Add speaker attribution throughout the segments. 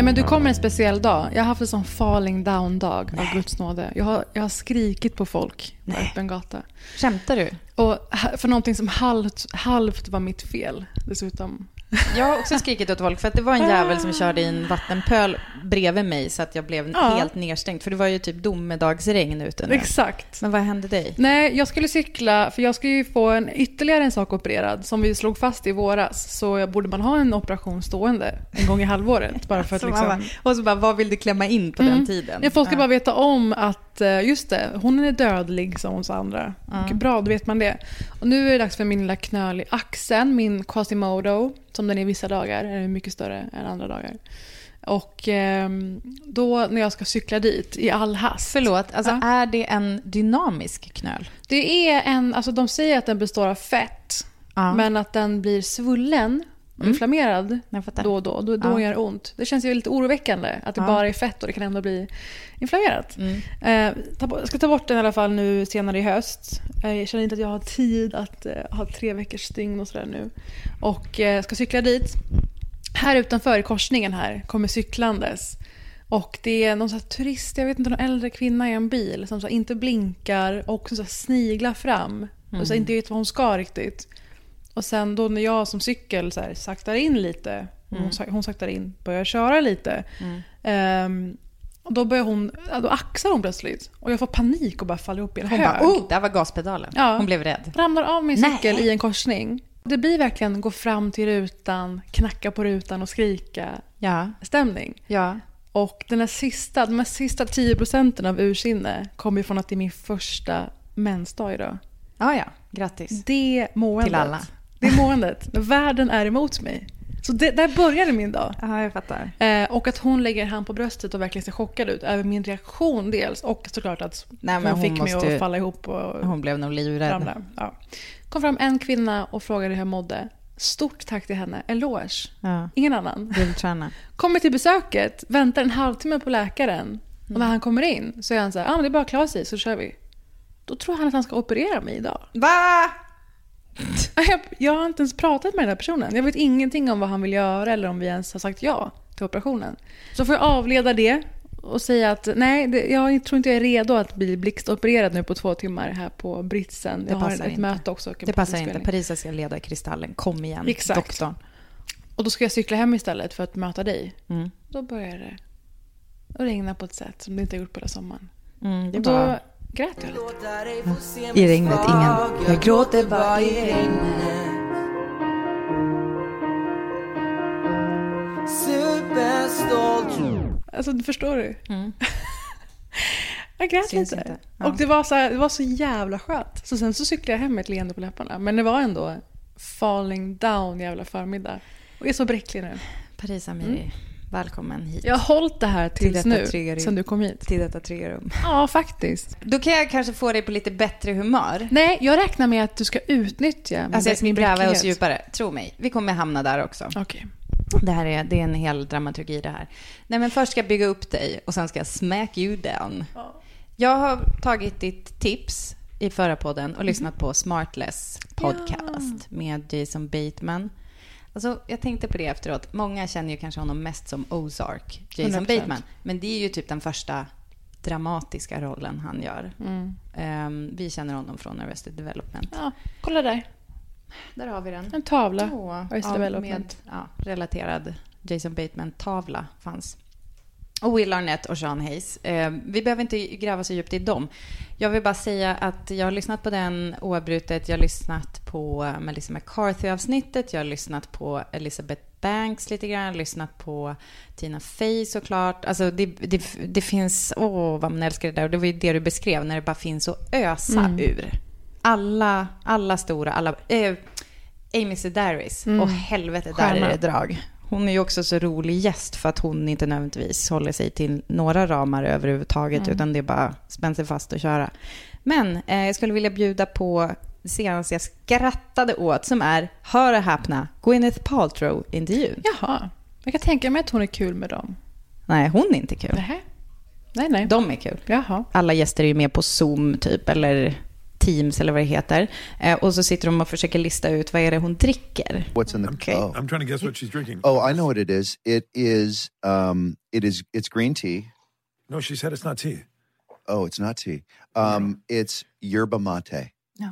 Speaker 1: Nej men du kommer en speciell dag. Jag har haft en sån falling down-dag av Guds nåde. Jag har, jag har skrikit på folk på öppen gata.
Speaker 2: Skämtar du?
Speaker 1: Och för någonting som halvt, halvt var mitt fel dessutom.
Speaker 2: Jag har också skrikit åt folk för att det var en jävel som körde i en vattenpöl bredvid mig så att jag blev
Speaker 1: Ja.
Speaker 2: helt nedstängd. För det var ju typ domedagsregn ute nu.
Speaker 1: Exakt.
Speaker 2: Men vad hände dig?
Speaker 1: Nej, jag skulle cykla, för jag skulle ju få en, ytterligare en sak opererad. Som vi slog fast i våras, så borde man ha en operation stående en gång i halvåret. Bara för att
Speaker 2: Så
Speaker 1: liksom...
Speaker 2: bara, och så bara, vad vill du klämma in på
Speaker 1: Mm.
Speaker 2: den tiden?
Speaker 1: Ja, folk ska
Speaker 2: Ja.
Speaker 1: bara veta om att, eh, just det, hon är dödlig som hos andra. Mycket bra, då vet man det. Och nu är det dags för min lilla knöl i axeln, min Quasimodo, som den är vissa dagar, är den mycket större än andra dagar. Och ehm, då när jag ska cykla dit i all hast.
Speaker 2: Förlåt, alltså
Speaker 1: Ja.
Speaker 2: är det en dynamisk knöl?
Speaker 1: Det är en, alltså de säger att den består av fett,
Speaker 2: Ja.
Speaker 1: men att den blir svullen och inflammerad då och då. Då, då
Speaker 2: Ja.
Speaker 1: gör det ont. Det känns ju lite oroväckande att det
Speaker 2: Ja.
Speaker 1: bara är fett och det kan ändå bli inflammerat.
Speaker 2: Mm.
Speaker 1: Eh, ta, jag ska ta bort den i alla fall nu senare i höst. Eh, jag känner inte att jag har tid att eh, ha tre veckors stygn och sådär nu. Och eh, ska cykla dit. Här utanför i korsningen här kommer cyklandes. Och det är någon här turist, jag vet inte, någon äldre kvinna i en bil som så inte blinkar och så sniglar fram. Och så inte vet vad hon ska riktigt. Och sen då när jag som cykel så här, saktar in lite, hon, sak- hon saktar in, börjar köra lite. ehm, och då börjar hon, då axar hon plötsligt. Och jag får panik och bara faller ihop i en
Speaker 2: Hon
Speaker 1: hög.
Speaker 2: bara, oh, där var gaspedalen.
Speaker 1: Ja.
Speaker 2: Hon blev rädd.
Speaker 1: Ramlar av min
Speaker 2: Nej.
Speaker 1: cykel i en korsning. Det blir verkligen gå fram till rutan, knacka på rutan och skrika
Speaker 2: Ja,
Speaker 1: stämning.
Speaker 2: ja.
Speaker 1: Och den här sista, de här sista 10 procenten av ursinne kommer från att det är min första mensdag idag.
Speaker 2: Ja, ja. Grattis.
Speaker 1: Det måendet.
Speaker 2: Till alla.
Speaker 1: Det måendet. När världen är emot mig. Så det, där började min dag.
Speaker 2: Ja, jag fattar.
Speaker 1: Eh, och att hon lägger hand på bröstet och verkligen ser chockad ut över min reaktion dels. Och såklart att
Speaker 2: Nej,
Speaker 1: hon,
Speaker 2: hon
Speaker 1: fick mig
Speaker 2: måste ju-
Speaker 1: att falla ihop och
Speaker 2: Hon blev nog livrädd.
Speaker 1: ramla. Ja. kom fram en kvinna och frågade hur jag mådde. Stort tack till henne. Eloge.
Speaker 2: Ja.
Speaker 1: Ingen annan.
Speaker 2: Guldstjärna.
Speaker 1: Kommer till besöket, väntar en halvtimme på läkaren. Och när han kommer in så är han så här, ah, men det är bara att klä sig så kör vi. Då tror han att han ska operera mig idag.
Speaker 2: Va?
Speaker 1: Jag, jag har inte ens pratat med den här personen. Jag vet ingenting om vad han vill göra eller om vi ens har sagt ja till operationen. Så får jag avleda det och säga att nej, det, jag tror inte jag är redo att bli blixtopererad nu på två timmar här på Britsen. Jag
Speaker 2: Det
Speaker 1: har
Speaker 2: passar
Speaker 1: ett
Speaker 2: inte.
Speaker 1: möte också.
Speaker 2: Det passar inte. Parisa ska leda Kristallen. Kom igen,
Speaker 1: Exakt.
Speaker 2: doktorn.
Speaker 1: Och då ska jag cykla hem istället för att möta dig.
Speaker 2: Mm.
Speaker 1: Då börjar det regna på ett sätt som det inte har gjort på hela sommaren.
Speaker 2: Mm, det
Speaker 1: Och då
Speaker 2: var...
Speaker 1: grät jag lite.
Speaker 2: I regnet, ingen... Jag gråter bara i
Speaker 3: regnet Superstolt
Speaker 1: Alltså, förstår du?
Speaker 2: Mm.
Speaker 1: Jag grät
Speaker 2: Syns
Speaker 1: lite.
Speaker 2: inte. Ja.
Speaker 1: Och det var, så här, det var så jävla skönt. Så sen så cyklade jag hem med ett leende på läpparna. Men det var ändå falling down jävla förmiddag. Och jag är så bräcklig nu.
Speaker 2: Parisa Miri. Välkommen hit.
Speaker 1: Jag har hållit det här tills
Speaker 2: detta
Speaker 1: nu,
Speaker 2: trygga
Speaker 1: sen du kom hit.
Speaker 2: Till detta trygga rum.
Speaker 1: Ja, faktiskt.
Speaker 2: Då kan jag kanske få dig på lite bättre humör.
Speaker 1: Nej, jag räknar med att du ska utnyttja min,
Speaker 2: Alltså jag ska gräva oss djupare. Tro mig, vi kommer hamna där också.
Speaker 1: Okej.
Speaker 2: Det här är, det är en hel dramaturgi det här. Nej men först ska jag bygga upp dig och sen ska jag smack you down. Jag har tagit ditt tips i förra podden och lyssnat på Smartless podcast med Jason Bateman. Alltså, jag tänkte på det efteråt. Många känner ju kanske honom mest som Ozark, Jason
Speaker 1: 100%.
Speaker 2: Bateman. Men det är ju typ den första dramatiska rollen han gör.
Speaker 1: Mm.
Speaker 2: Ehm, vi känner honom från Arrested Development.
Speaker 1: Ja, kolla där.
Speaker 2: Där har vi den.
Speaker 1: En tavla.
Speaker 2: Åh,
Speaker 1: Arrested
Speaker 2: ja,
Speaker 1: Development.
Speaker 2: Med, ja, relaterad Jason Bateman-tavla fanns. Och Will Arnett och Sean Hayes. Eh, vi behöver inte gräva så djupt i dem. Jag vill bara säga att jag har lyssnat på den oavbrutet. Jag har lyssnat på Melissa McCarthy-avsnittet. Jag har lyssnat på Elizabeth Banks lite grann. Jag har lyssnat på Tina Fey såklart. Alltså det, det, det finns, åh vad man älskar det där. Och det var ju det du beskrev, när det bara finns att ösa
Speaker 1: Mm.
Speaker 2: ur. Alla, alla stora, alla... Eh, Amy Sedaris. Och helvete, där
Speaker 1: Stjärna.
Speaker 2: är det drag. Hon är ju också så rolig gäst för att hon inte nödvändigtvis håller sig till några ramar överhuvudtaget, utan det är bara spänn sig fast och köra. Men eh, jag skulle vilja bjuda på det senaste jag skrattade åt, som är, hör och häpna, Gwyneth Paltrow-intervjun.
Speaker 1: Jaha. Jag kan tänka mig att hon är kul med dem.
Speaker 2: Nej, hon är inte kul.
Speaker 1: Nähä. Nej, nej.
Speaker 2: De är kul.
Speaker 1: Jaha.
Speaker 2: Alla gäster är ju med på Zoom typ, eller Teams eller vad det heter. Eh, och så sitter de och försöker lista ut vad är det hon dricker.
Speaker 4: What's in the
Speaker 2: Okay.
Speaker 4: oh.
Speaker 5: I'm trying to guess what she's drinking.
Speaker 4: oh, I know what it is. It is um it is it's green tea.
Speaker 5: No, she said it's not tea.
Speaker 4: Oh, it's not tea. Um it's yerba mate.
Speaker 2: No.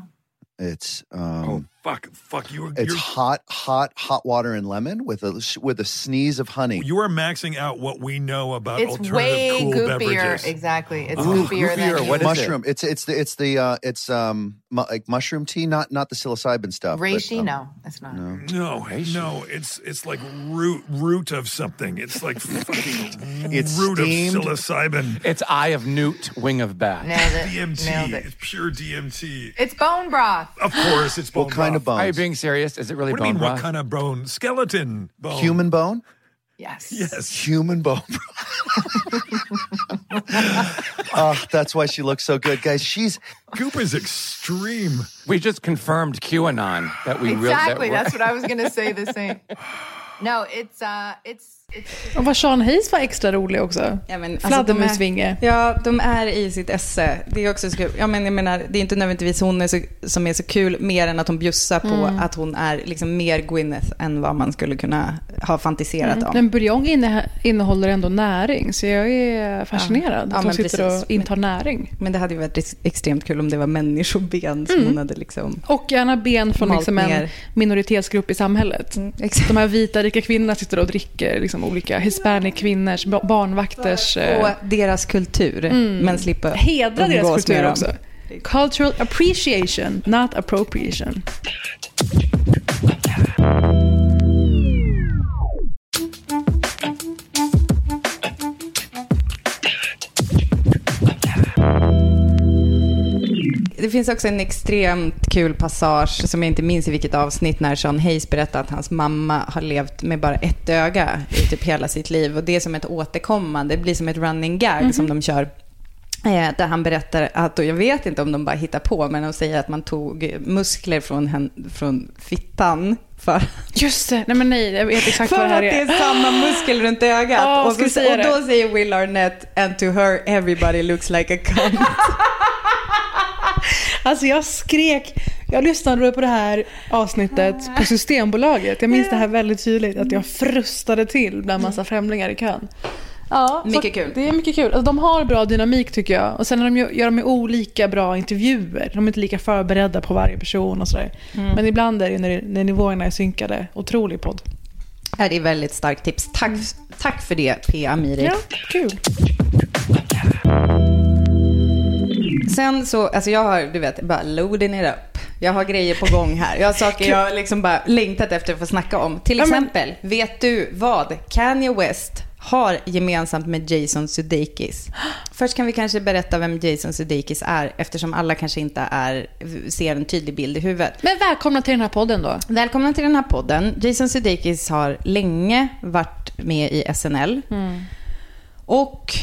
Speaker 4: It's
Speaker 5: Oh,
Speaker 4: um
Speaker 5: fuck, fuck you.
Speaker 4: it's
Speaker 5: You're,
Speaker 4: hot hot hot water and lemon with a with a sneeze of honey.
Speaker 5: you are maxing out what we know about
Speaker 6: It's
Speaker 5: alternative
Speaker 6: way
Speaker 5: cool
Speaker 6: goofier.
Speaker 5: beverages.
Speaker 6: Exactly. It's
Speaker 5: Ooh,
Speaker 6: goofier, than
Speaker 7: goofier. What is it?
Speaker 4: mushroom. It's it's the it's the uh it's um mu- like mushroom tea, not not the psilocybin stuff. but,
Speaker 6: reishi.
Speaker 4: um,
Speaker 6: no, it's not.
Speaker 4: No.
Speaker 5: No, no, it's it's like root root of something. It's like fucking
Speaker 4: It's
Speaker 5: root
Speaker 4: steamed.
Speaker 5: of psilocybin.
Speaker 7: It's Eye of Newt, Wing of Bat.
Speaker 6: Nailed it.
Speaker 5: DMT.
Speaker 6: Nailed it.
Speaker 5: It's pure DMT.
Speaker 6: It's bone broth.
Speaker 5: Of course, it's bone
Speaker 4: What kind of
Speaker 5: broth.
Speaker 7: Are you being serious? Is it really
Speaker 5: What do you
Speaker 7: bone
Speaker 5: mean?
Speaker 7: broth?
Speaker 5: What kind of bone? Skeleton bone.
Speaker 4: Human bone?
Speaker 6: Yes.
Speaker 5: Yes.
Speaker 4: Human bone. oh, that's why she looks so good, guys. She's
Speaker 5: Goop is extreme.
Speaker 7: we just confirmed QAnon that we really
Speaker 6: Exactly. That's what I was going to say. The same. No, it's uh, it's it's.
Speaker 1: Och vad Sean Hayes var extra rolig också.
Speaker 2: Ja, men, alltså,
Speaker 1: Fladdermusvinge.
Speaker 2: de är- Ja, de är i sitt esse. Det är också så kul. Ja, men, jag menar, det är inte nödvändigtvis hon är så, som är så kul, mer än att hon bjussar på att hon är liksom mer Gwyneth än vad man skulle kunna ha fantiserat om.
Speaker 1: Men buljong inne, innehåller ändå näring, så jag är fascinerad
Speaker 2: Ja,
Speaker 1: att hon sitter
Speaker 2: precis.
Speaker 1: och intar näring.
Speaker 2: Men det hade ju varit ex- extremt kul om det var människoben som hon hade liksom...
Speaker 1: Och gärna ben från liksom en minoritetsgrupp i samhället.
Speaker 2: exakt.
Speaker 1: De här vita rika kvinnorna sitter och dricker liksom olika hispanic kvinnors, ba- barnvakters... eh,
Speaker 2: Och deras kultur, men slippa
Speaker 1: Hedra deras kultur också. Cultural appreciation, not appropriation.
Speaker 2: Det finns också en extremt kul passage som jag inte minns i vilket avsnitt när Sean Hayes berättar att hans mamma har levt med bara ett öga i typ hela sitt liv. Och det är som ett återkommande, det blir som ett running gag som de kör. Eh, där han berättar att, och jag vet inte om de bara hittar på, men de säger att man tog muskler från, från fittan för,
Speaker 1: Just det, nej men nej, jag vet exakt
Speaker 2: för
Speaker 1: vad det
Speaker 2: att
Speaker 1: här
Speaker 2: det är
Speaker 1: är.
Speaker 2: samma muskel runt ögat.
Speaker 1: Ja,
Speaker 2: och, så, och då säger Will Arnett, and to her everybody looks like a cunt.
Speaker 1: Alltså jag skrek, jag lyssnade på det här avsnittet på Systembolaget. Jag minns det här väldigt tydligt, att jag frustade till bland massa främlingar i kön. Ja,
Speaker 2: Mycket kul.
Speaker 1: Det är mycket kul. Alltså, de har bra dynamik tycker jag. Och sen när de gör, gör de ju olika bra intervjuer. De är inte lika förberedda på varje person och sådär.
Speaker 2: Mm.
Speaker 1: Men ibland är det när, när nivåerna är synkade. Otrolig podd.
Speaker 2: Ja, det är väldigt starkt tips. Tack, tack för det, P. Amiri.
Speaker 1: Ja, kul.
Speaker 2: Sen så, alltså jag har, du vet, bara loading it up. Jag har grejer på gång här. Jag har saker jag liksom bara längtat efter att få snacka om. Till exempel, vet du vad Kanye West har gemensamt med Jason Sudeikis? Först kan vi kanske berätta vem Jason Sudeikis är, eftersom alla kanske inte är, ser en tydlig bild i huvudet.
Speaker 1: Men välkomna till den här podden då.
Speaker 2: Välkomna till den här podden. Jason Sudeikis har länge varit med i SNL.
Speaker 1: Mm.
Speaker 2: Och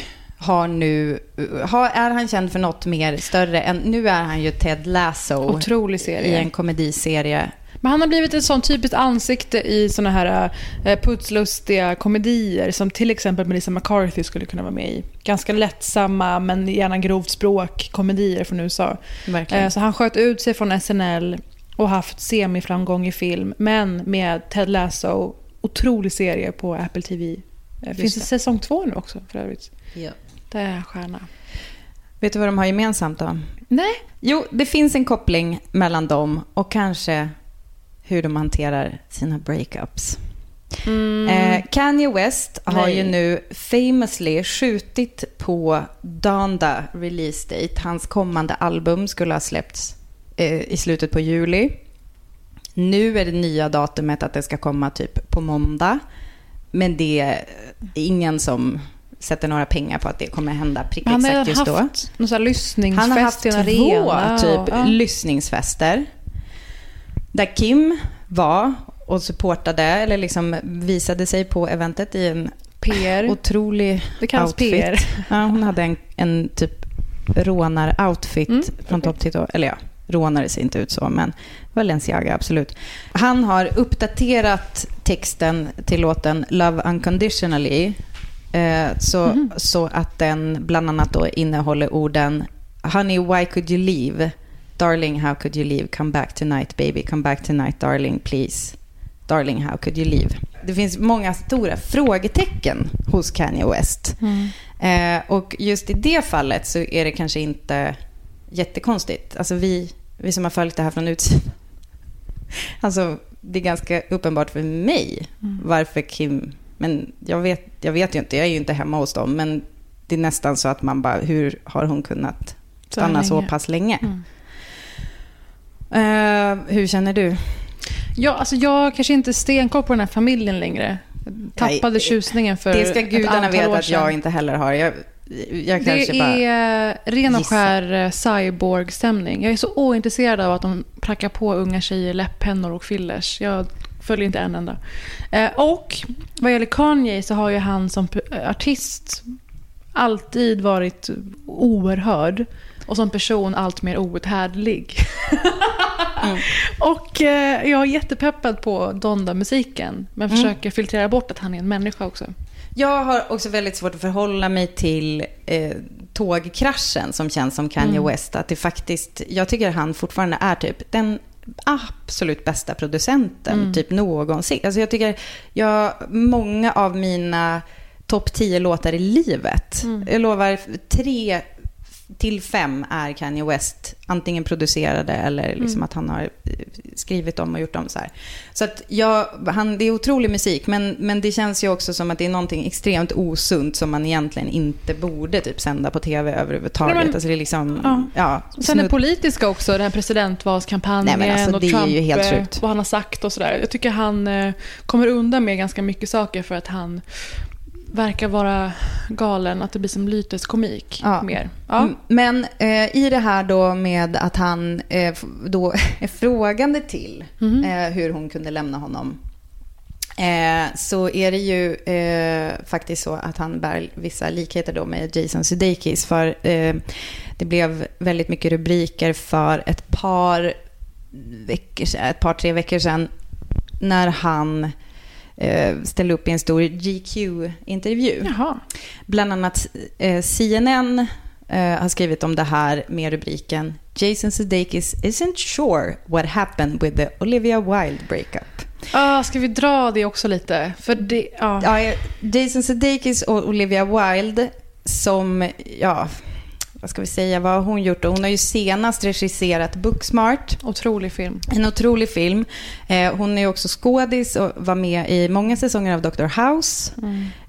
Speaker 2: har nu, har, är han känd för något mer större än, nu är han ju Ted Lasso
Speaker 1: Otrolig serie.
Speaker 2: i en komediserie.
Speaker 1: Men han har blivit ett sånt typiskt ansikte i såna här eh, putslustiga komedier som till exempel Melissa McCarthy skulle kunna vara med i. Ganska lättsamma men gärna grovt språk komedier från USA. Eh, Så han sköt ut sig från SNL och haft semiframgång i film. Men med Ted Lasso, otrolig serie på Apple TV. Eh, Finns det
Speaker 2: det.
Speaker 1: säsong två nu också för övrigt?
Speaker 2: Ja.
Speaker 1: Det är stjärna.
Speaker 2: Vet du vad de har gemensamt då?
Speaker 1: Nej.
Speaker 2: Jo, det finns en koppling mellan dem och kanske hur de hanterar sina breakups. Eh, Kanye West har
Speaker 1: Nej.
Speaker 2: ju nu famously skjutit på Donda release date. Hans kommande album skulle ha släppts eh, i slutet på juli. Nu är det nya datumet att det ska komma typ på måndag. Men det är ingen som sätter några pengar på att det kommer hända prick
Speaker 1: Han har
Speaker 2: exakt just då.
Speaker 1: haft någon sån här lyssningsfest
Speaker 2: Han har haft två
Speaker 1: arena.
Speaker 2: typ
Speaker 1: och- ja.
Speaker 2: lyssningsfester. Där Kim var och supportade, eller liksom visade sig på eventet i en
Speaker 1: PR.
Speaker 2: otrolig
Speaker 1: Det kallas
Speaker 2: outfit.
Speaker 1: PR.
Speaker 2: Ja, hon hade en, en typ rånar-outfit
Speaker 1: Mm,
Speaker 2: från topp till tå. Eller ja, rånare ser inte ut så, men Balenciaga, absolut. Han har uppdaterat texten till låten Love Unconditionally så,
Speaker 1: Mhm.
Speaker 2: så att den bland annat då innehåller orden Honey, why could you leave? Darling, how could you leave? Come back tonight, baby. Come back tonight, darling, please. Darling, how could you leave? Det finns många stora frågetecken hos Kanye West. Eh, och just i det fallet så är det kanske inte jättekonstigt. Alltså vi, vi som har följt det här från utsidan. Alltså det är ganska uppenbart för mig varför Kim... Men jag vet, jag vet ju inte, jag är ju inte hemma hos dem. Men det är nästan så att man bara, hur har hon kunnat
Speaker 1: Så
Speaker 2: stanna så
Speaker 1: länge.
Speaker 2: pass länge?
Speaker 1: Mm.
Speaker 2: Eh, hur känner du?
Speaker 1: Ja, alltså jag kanske inte stenkoll på den här familjen längre. Tappade
Speaker 2: Nej,
Speaker 1: tjusningen för
Speaker 2: det ska gudarna veta att jag inte heller har. Jag, jag
Speaker 1: Det är ren och skär eh, cyborg-stämning. Jag är så ointresserad av att de prackar på unga tjejer läpppennor och fillers. Jag följer inte en enda. Eh, och vad gäller Kanye så har ju han som artist alltid varit oerhörd. Och som person allt mer outhärdlig.
Speaker 2: Mm.
Speaker 1: och eh, jag är jättepeppad på Donda-musiken. Men
Speaker 2: Mm.
Speaker 1: försöker filtrera bort att han är en människa också.
Speaker 2: Jag har också väldigt svårt att förhålla mig till eh, tågkraschen som känns som Kanye
Speaker 1: Mm.
Speaker 2: West. Att det faktiskt, jag tycker han fortfarande är typ den absolut bästa producenten
Speaker 1: Mm.
Speaker 2: typ någonsin. Alltså jag tycker, jag, många av mina topp 10 låtar i livet,
Speaker 1: Mm.
Speaker 2: jag lovar tre till fem är Kanye West antingen producerade eller liksom
Speaker 1: Mm.
Speaker 2: att han har eh, skrivit dem och gjort dem så här. Så att jag, han, det är otrolig musik, men, men det känns ju också som att det är någonting extremt osunt som man egentligen inte borde typ sända på tv överhuvudtaget.
Speaker 1: Nej, men-
Speaker 2: alltså det är liksom,
Speaker 1: Ja.
Speaker 2: ja.
Speaker 1: Sen det politiska också, den här presidentvalskampanjen
Speaker 2: Nej, alltså,
Speaker 1: och Trump eh, vad han har sagt och sådär. Jag tycker han eh, kommer undan med ganska mycket saker för att han verkar vara galen, att det blir som lyteskomik
Speaker 2: Ja.
Speaker 1: mer. Ja.
Speaker 2: Mm, Men eh, i det här då med att han eh, då är frågande till
Speaker 1: Mhm.
Speaker 2: eh, hur hon kunde lämna honom. Eh, så är det ju eh, faktiskt så att han bär vissa likheter då med Jason Sudeikis. För eh, det blev väldigt mycket rubriker för ett par veckor sedan, ett par tre veckor sedan när han ställde upp i en stor GQ-intervju.
Speaker 1: Jaha.
Speaker 2: Bland annat eh, CNN eh, har skrivit om det här med rubriken Jason Sudeikis isn't sure what happened with the Olivia Wilde breakup.
Speaker 1: Ah, ska vi dra det också lite? För det, ja.
Speaker 2: Ja, eh, Jason Sudeikis och Olivia Wilde som, ja, vad ska vi säga, vad har hon gjort? då? Hon har ju senast regisserat Booksmart.
Speaker 1: Otrolig film.
Speaker 2: En otrolig film. Eh, hon är också skådis och var med i många säsonger av Dr. House.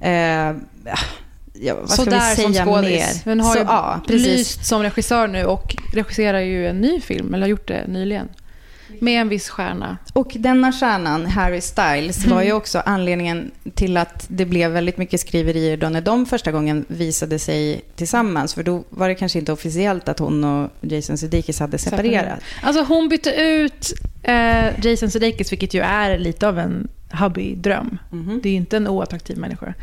Speaker 2: Eh, ja, vad ska
Speaker 1: Sådär
Speaker 2: vi
Speaker 1: som
Speaker 2: säga
Speaker 1: skådis.
Speaker 2: mer?
Speaker 1: Men har
Speaker 2: Så,
Speaker 1: ju
Speaker 2: ja, precis.
Speaker 1: lyst som regissör nu och regisserar ju en ny film, eller har gjort det nyligen. Med en viss stjärna.
Speaker 2: Och denna stjärnan, Harry Styles, var
Speaker 1: Mm.
Speaker 2: ju också anledningen till att det blev väldigt mycket skriverier då när de första gången visade sig tillsammans. För då var det kanske inte officiellt att hon och Jason Sudeikis hade separerat.
Speaker 1: Alltså hon bytte ut eh, Jason Sudeikis, vilket ju är lite av en hubbydröm.
Speaker 2: Mhm.
Speaker 1: Det är inte en oattraktiv människa.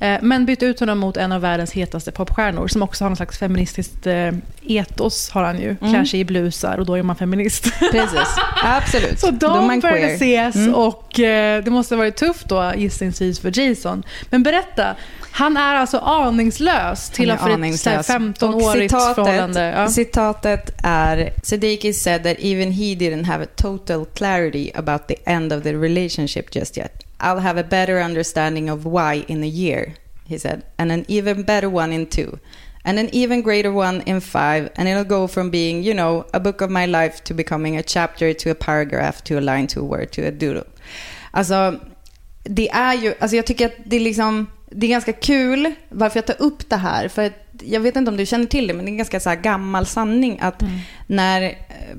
Speaker 1: Eh, men bytte ut honom mot en av världens hetaste popstjärnor som också har någon slags feministiskt eh, etos har han ju.
Speaker 2: Mm.
Speaker 1: Klär sig i blusar och då är man feminist.
Speaker 2: Precis, absolut.
Speaker 1: Så de började ses
Speaker 2: Mm.
Speaker 1: och eh, det måste ha varit tufft då gissningsvis för Jason. Men berätta, han är alltså aningslös till
Speaker 2: är
Speaker 1: för ett så här,
Speaker 2: aningslös.
Speaker 1: 15-årigt
Speaker 2: Och
Speaker 1: förhållande. Ja.
Speaker 2: Citatet är Siddiqui said that even he didn't have a total clarity about the end of the relationship just just yet. I'll have a better understanding of why in a year, he said, and an even better one in two. And an even greater one in five, and it'll go from being, you know, a book of my life to becoming a chapter to a paragraph to a line to a word to a doodle. Alltså, det är ju, alltså jag tycker att det är liksom, det är ganska kul varför jag tar upp det här. För att, jag vet inte om du känner till det, men det är en ganska så gammal sanning att när eh,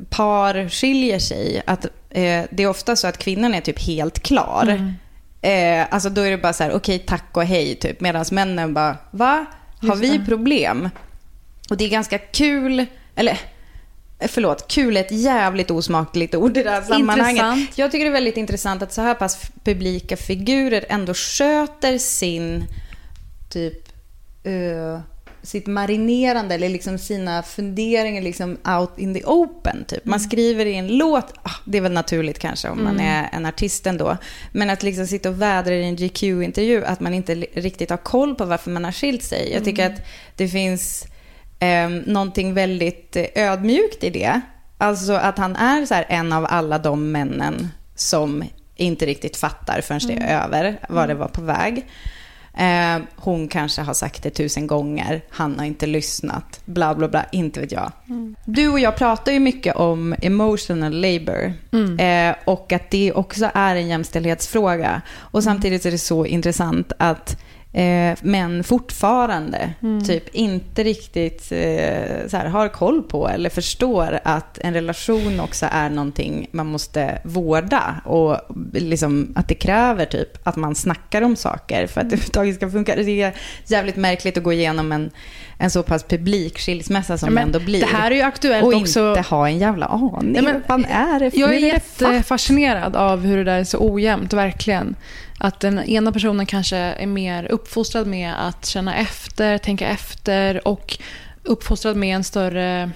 Speaker 2: par skiljer sig, att eh, det är ofta så att kvinnan är typ helt klar. Eh, alltså då är det bara så här, okej tack och hej typ. Medan männen bara, va? Har vi problem? Och det är ganska kul, eller eh, förlåt, kul är ett jävligt osmakligt ord i det här sammanhanget.
Speaker 1: Intressant.
Speaker 2: Jag tycker det är väldigt intressant att så här pass publika figurer ändå sköter sin typ eh, sitt marinerande eller liksom sina funderingar liksom out in the open. Typ. Man skriver i en låt, ah, det är väl naturligt kanske om man är en artist ändå. Men att liksom sitta och vädra i en GQ-intervju, att man inte riktigt har koll på varför man har skilt sig. Jag tycker att det finns eh, någonting väldigt eh, ödmjukt i det. Alltså att han är så en av alla de männen som inte riktigt fattar förrän det är över vad det var på väg. Eh, hon kanske har sagt det tusen gånger, han har inte lyssnat, bla bla bla, inte vet jag. Du och jag pratar ju mycket om emotional labor. Eh, och att det också är en jämställdhetsfråga. Och samtidigt är det så intressant att eh, män fortfarande typ inte riktigt eh, så här, har koll på eller förstår att en relation också är någonting man måste vårda och liksom att det kräver typ att man snackar om saker för att det överhuvudtaget ska funka. Det är jävligt märkligt att gå igenom en, en så pass publik skilsmässa som
Speaker 1: Ja, men
Speaker 2: det ändå blir.
Speaker 1: Det här är ju aktuellt
Speaker 2: och
Speaker 1: också.
Speaker 2: inte ha en jävla aning.
Speaker 1: Nej, men
Speaker 2: Vad är det?
Speaker 1: Jag är jättefascinerad av hur det där är så ojämnt, verkligen. Att den ena personen kanske är mer uppfostrad med att känna efter, tänka efter och uppfostrad med en större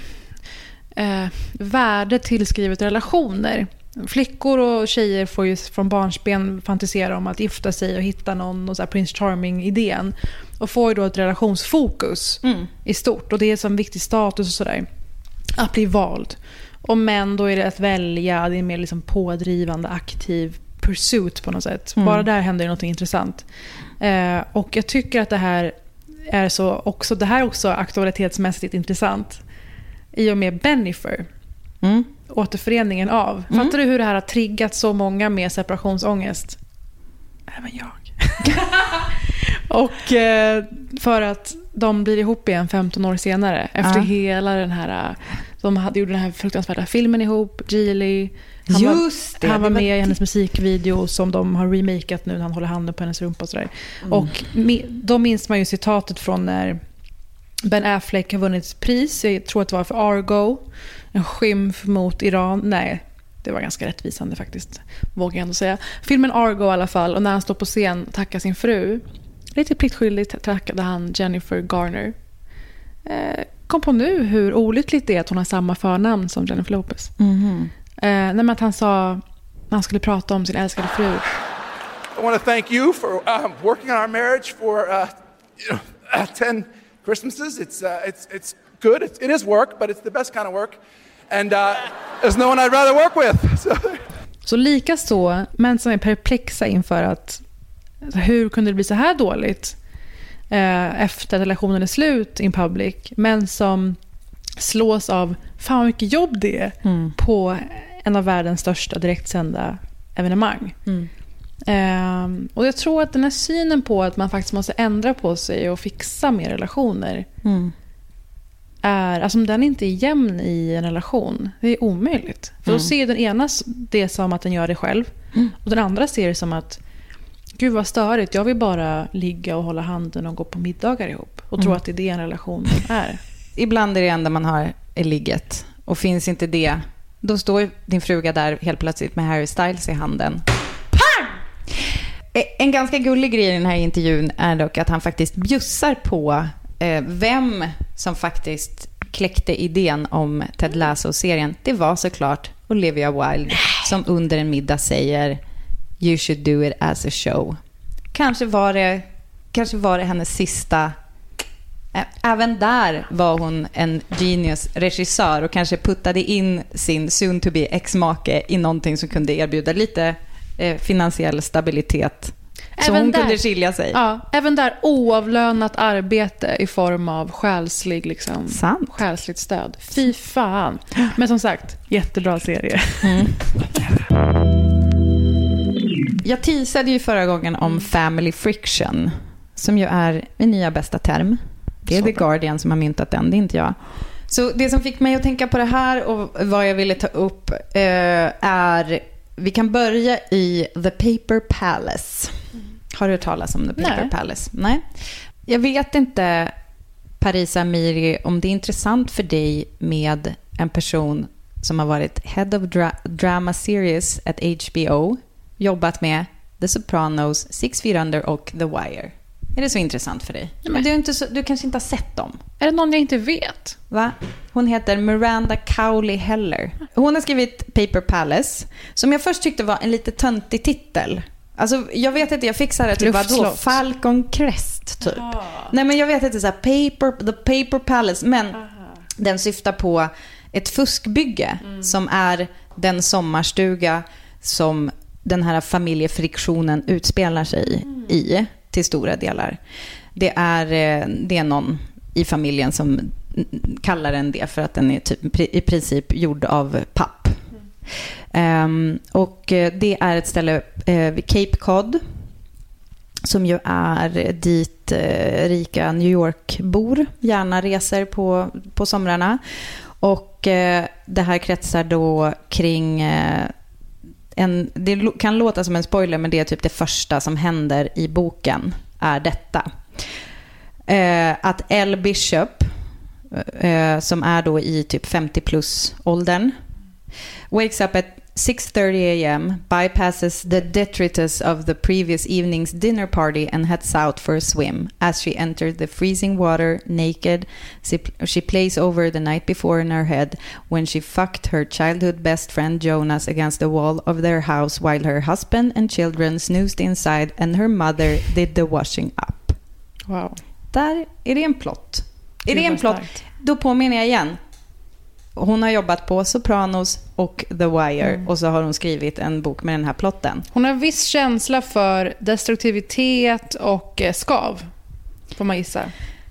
Speaker 1: eh, värde tillskrivet relationer. Flickor och tjejer får ju från barnsben fantisera om att gifta sig och hitta någon och så Prince Charming-idén. Och får ju då ett relationsfokus
Speaker 2: Mm.
Speaker 1: i stort. Och det är som viktig status och sådär. Att bli vald. Och män, då är det att välja. Det är mer liksom pådrivande, aktiv pursuit på något sätt. Bara där händer något intressant. Eh, och jag tycker att det här är så också, det här är också aktualitetsmässigt intressant. I och med Bennifer.
Speaker 2: Mm.
Speaker 1: Återföreningen av. Fattar du hur det här har triggat så många med separationsångest? Även jag. och eh, för att de blir ihop igen 15 år senare. Efter
Speaker 2: Ja.
Speaker 1: hela den här... De hade gjort den här fruktansvärda filmen ihop, Geely. Han
Speaker 2: Just
Speaker 1: var,
Speaker 2: det,
Speaker 1: Han
Speaker 2: det
Speaker 1: var med i hennes musikvideo som de har remakat nu när han håller handen på hennes rumpa och sådär. Och mi- då minns man ju citatet från när Ben Affleck har vunnit pris, jag tror att det var för Argo. En skymf mot Iran. Nej, det var ganska rättvisande faktiskt. Vågar jag ändå säga. Filmen Argo i alla fall. Och när han står på scen och tackar sin fru. Lite pliktskyldigt tackade han Jennifer Garner. Eh, kom på nu hur olyckligt det är att hon har samma förnamn som Jennifer Lopez.
Speaker 2: Mhm.
Speaker 1: Eh, nej, att han sa, när han skulle prata om sin älskade fru.
Speaker 8: I want to thank you for um, working on our marriage for uh, you know, uh, 10 Christmases. It's, uh, it's, it's good. It's, it is work, but it's the best kind of work. And uh, there's no one I'd rather work with. So.
Speaker 1: Så lika så, män som är perplexa inför att alltså, hur kunde det bli så här dåligt eh, efter att relationen är slut in public. Men som slås av fan vad mycket jobb det är på en av världens största direktsända evenemang. Ehm, och jag tror att den här synen på att man faktiskt måste ändra på sig och fixa mer relationer är, alltså om den inte är jämn i en relation, det är omöjligt. För då ser den ena det som att den gör det själv och den andra ser det som att gud vad störigt, jag vill bara ligga och hålla handen och gå på middagar ihop. Och tro att det är det en relation är.
Speaker 2: Ibland är det enda man har är ligget. Och finns inte det, då står din fruga där helt plötsligt med Harry Styles i handen. Pang! Eh, En ganska gullig grej i den här intervjun är dock att han faktiskt bjussar på eh, vem som faktiskt kläckte idén om Ted Lasso-serien. Det var såklart Olivia Wilde som under en middag säger “You should do it as a show”. Kanske var det, kanske var det hennes sista Även där var hon en genius regissör och kanske puttade in sin soon to be ex-make i någonting som kunde erbjuda lite eh, finansiell stabilitet. Så
Speaker 1: Även
Speaker 2: hon
Speaker 1: där-
Speaker 2: kunde skilja sig.
Speaker 1: Ja, även där oavlönat arbete i form av själslig, liksom,
Speaker 2: Sant.
Speaker 1: själsligt stöd. Fy fan. Men som sagt, jättebra serie.
Speaker 2: Jag teasade ju förra gången om family friction, som ju är min nya bästa term. Det är The Guardian som har myntat den, det är inte jag. Så det som fick mig att tänka på det här och vad jag ville ta upp eh, är, vi kan börja i The Paper Palace. Har du hört talas om The Paper
Speaker 1: Nej.
Speaker 2: Palace? Nej. Jag vet inte, Parisa Amiri, om det är intressant för dig med en person som har varit Head of dra- Drama Series at HBO, jobbat med The Sopranos, Six Feet Under och The Wire. Är det så intressant för dig? Men du, är inte så, du kanske inte har sett dem?
Speaker 1: Är det någon jag inte vet?
Speaker 2: Va? Hon heter Miranda Cowley Heller. Hon har skrivit Paper Palace, som jag först tyckte var en lite töntig titel. Alltså, jag vet inte, jag fick så här, typ, vadå? Falcon Crest, typ. Nej, men jag vet inte, så här, paper, The Paper Palace, men den syftar på ett fuskbygge som är den sommarstuga som den här familjefriktionen utspelar sig i till stora delar. Det är, eh, det är någon i familjen som kallar den det för att den är typ, i princip gjord av papp. Ehm, och eh, det är ett ställe eh, vid Cape Cod som ju är dit eh, rika New York-bor gärna reser på, på somrarna. Och eh, det här kretsar då kring eh, en, det kan låta som en spoiler, men det är typ det första som händer i boken, är detta. Eh, att Elle Bishop, eh, som är då i typ 50 plus åldern, wakes up at 6.30 a.m., bypasses the detritus of the previous evening's dinner party and heads out for a swim. As she enters the freezing water naked, she, plays over the night before in her head when she fucked her childhood best friend Jonas against the wall of their house while her husband and children snoozed inside and her mother did the washing up.
Speaker 1: Wow.
Speaker 2: Där är det en plott. Är det en plott? Då påminner jag igen. Hon har jobbat på Sopranos och The Wire
Speaker 1: Mm.
Speaker 2: och så har hon skrivit en bok med den här plotten.
Speaker 1: Hon har viss känsla för destruktivitet och eh, skav, får man gissa.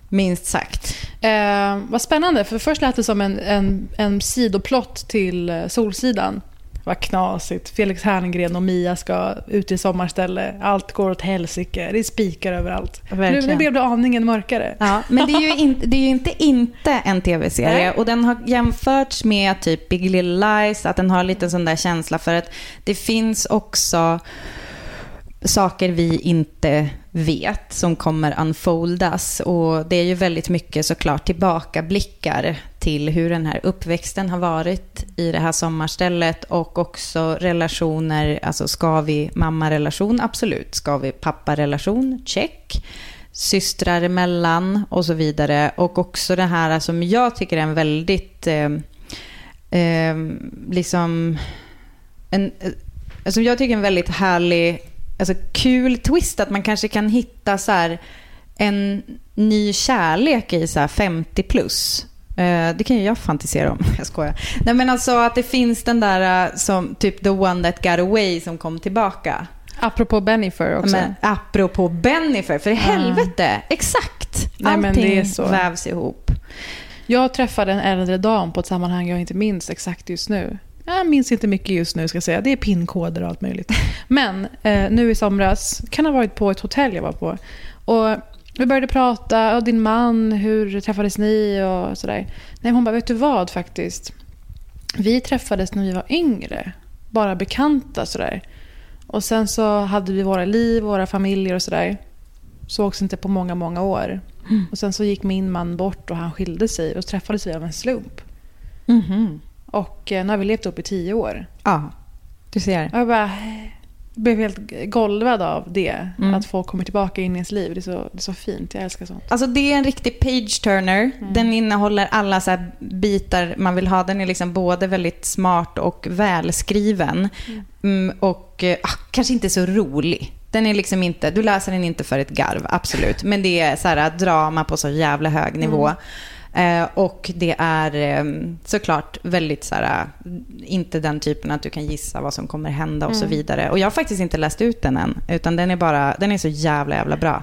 Speaker 2: Minst sagt.
Speaker 1: Eh, vad spännande, för först lät det som en, en, en sidoplott till eh, Solsidan. Vad knasigt. Felix Herngren och Mia ska ut i sommarställe. Allt går åt helsike. Det är spikar överallt. Nu, nu blev det aningen mörkare.
Speaker 2: Ja, men det är ju inte, det är ju inte, inte en tv-serie. Och den har jämförts med typ Big Little Lies, att den har lite sån där känsla för att det finns också saker vi inte vet som kommer unfoldas. Och det är ju väldigt mycket såklart tillbakablickar till hur den här uppväxten har varit i det här sommarstället och också relationer, alltså ska vi mamma-relation? Absolut. Ska vi pappa-relation? Check. Systrar emellan och så vidare. Och också det här alltså, som jag tycker är en väldigt, eh, eh, liksom, en, eh, alltså jag tycker en väldigt härlig, alltså kul twist att man kanske kan hitta så här en ny kärlek i så här 50 plus. Eh, Det kan ju jag fantisera om. Jag skojar. Nej men alltså att det finns den där eh, som typ the one that got away som kom tillbaka.
Speaker 1: Apropå Bennifer också.
Speaker 2: Men apropå Bennifer, för i helvete, exakt.
Speaker 1: Nej,
Speaker 2: Allting vävs ihop.
Speaker 1: Jag träffade en äldre dam på ett sammanhang jag inte minns exakt just nu. Jag minns inte mycket just nu ska jag säga. Det är pinkoder och allt möjligt. Men eh, nu i somras, kan ha varit på ett hotell jag var på. Och vi började prata, och din man, hur träffades ni och sådär. Nej, hon bara, vet du vad faktiskt? Vi träffades när vi var yngre. Bara bekanta sådär. Och sen så hade vi våra liv, våra familjer och sådär. Sågs inte på många, många år. Och sen så gick min man bort och han skilde sig och träffades vi av en slump.
Speaker 2: Mhm.
Speaker 1: Och eh, nu har vi levt upp i tio år.
Speaker 2: Ja, du ser.
Speaker 1: Och jag bara, blev helt golvad av det.
Speaker 2: Mm.
Speaker 1: Att folk kommer tillbaka in i ens liv. Det är så, det är så fint. Jag älskar sånt.
Speaker 2: Alltså det är en riktig page-turner.
Speaker 1: Mm.
Speaker 2: Den innehåller alla så bitar man vill ha. Den är liksom både väldigt smart och välskriven. Mm, och eh, ah, kanske inte så rolig. Den är liksom inte, du läser den inte för ett garv, absolut. Men det är så här drama på så jävla hög nivå. Eh, och det är eh, såklart väldigt så här, inte den typen att du kan gissa vad som kommer hända och så
Speaker 1: Mm.
Speaker 2: vidare. Och jag har faktiskt inte läst ut den än, utan den är bara, den är så jävla jävla bra.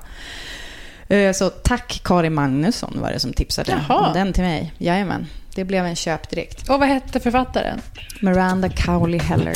Speaker 2: Eh, Så tack Karin Magnusson var det som tipsade
Speaker 1: Jaha.
Speaker 2: om den till mig. Jajamän, det blev en köp direkt.
Speaker 1: Och vad hette författaren?
Speaker 2: Miranda Cowley Heller.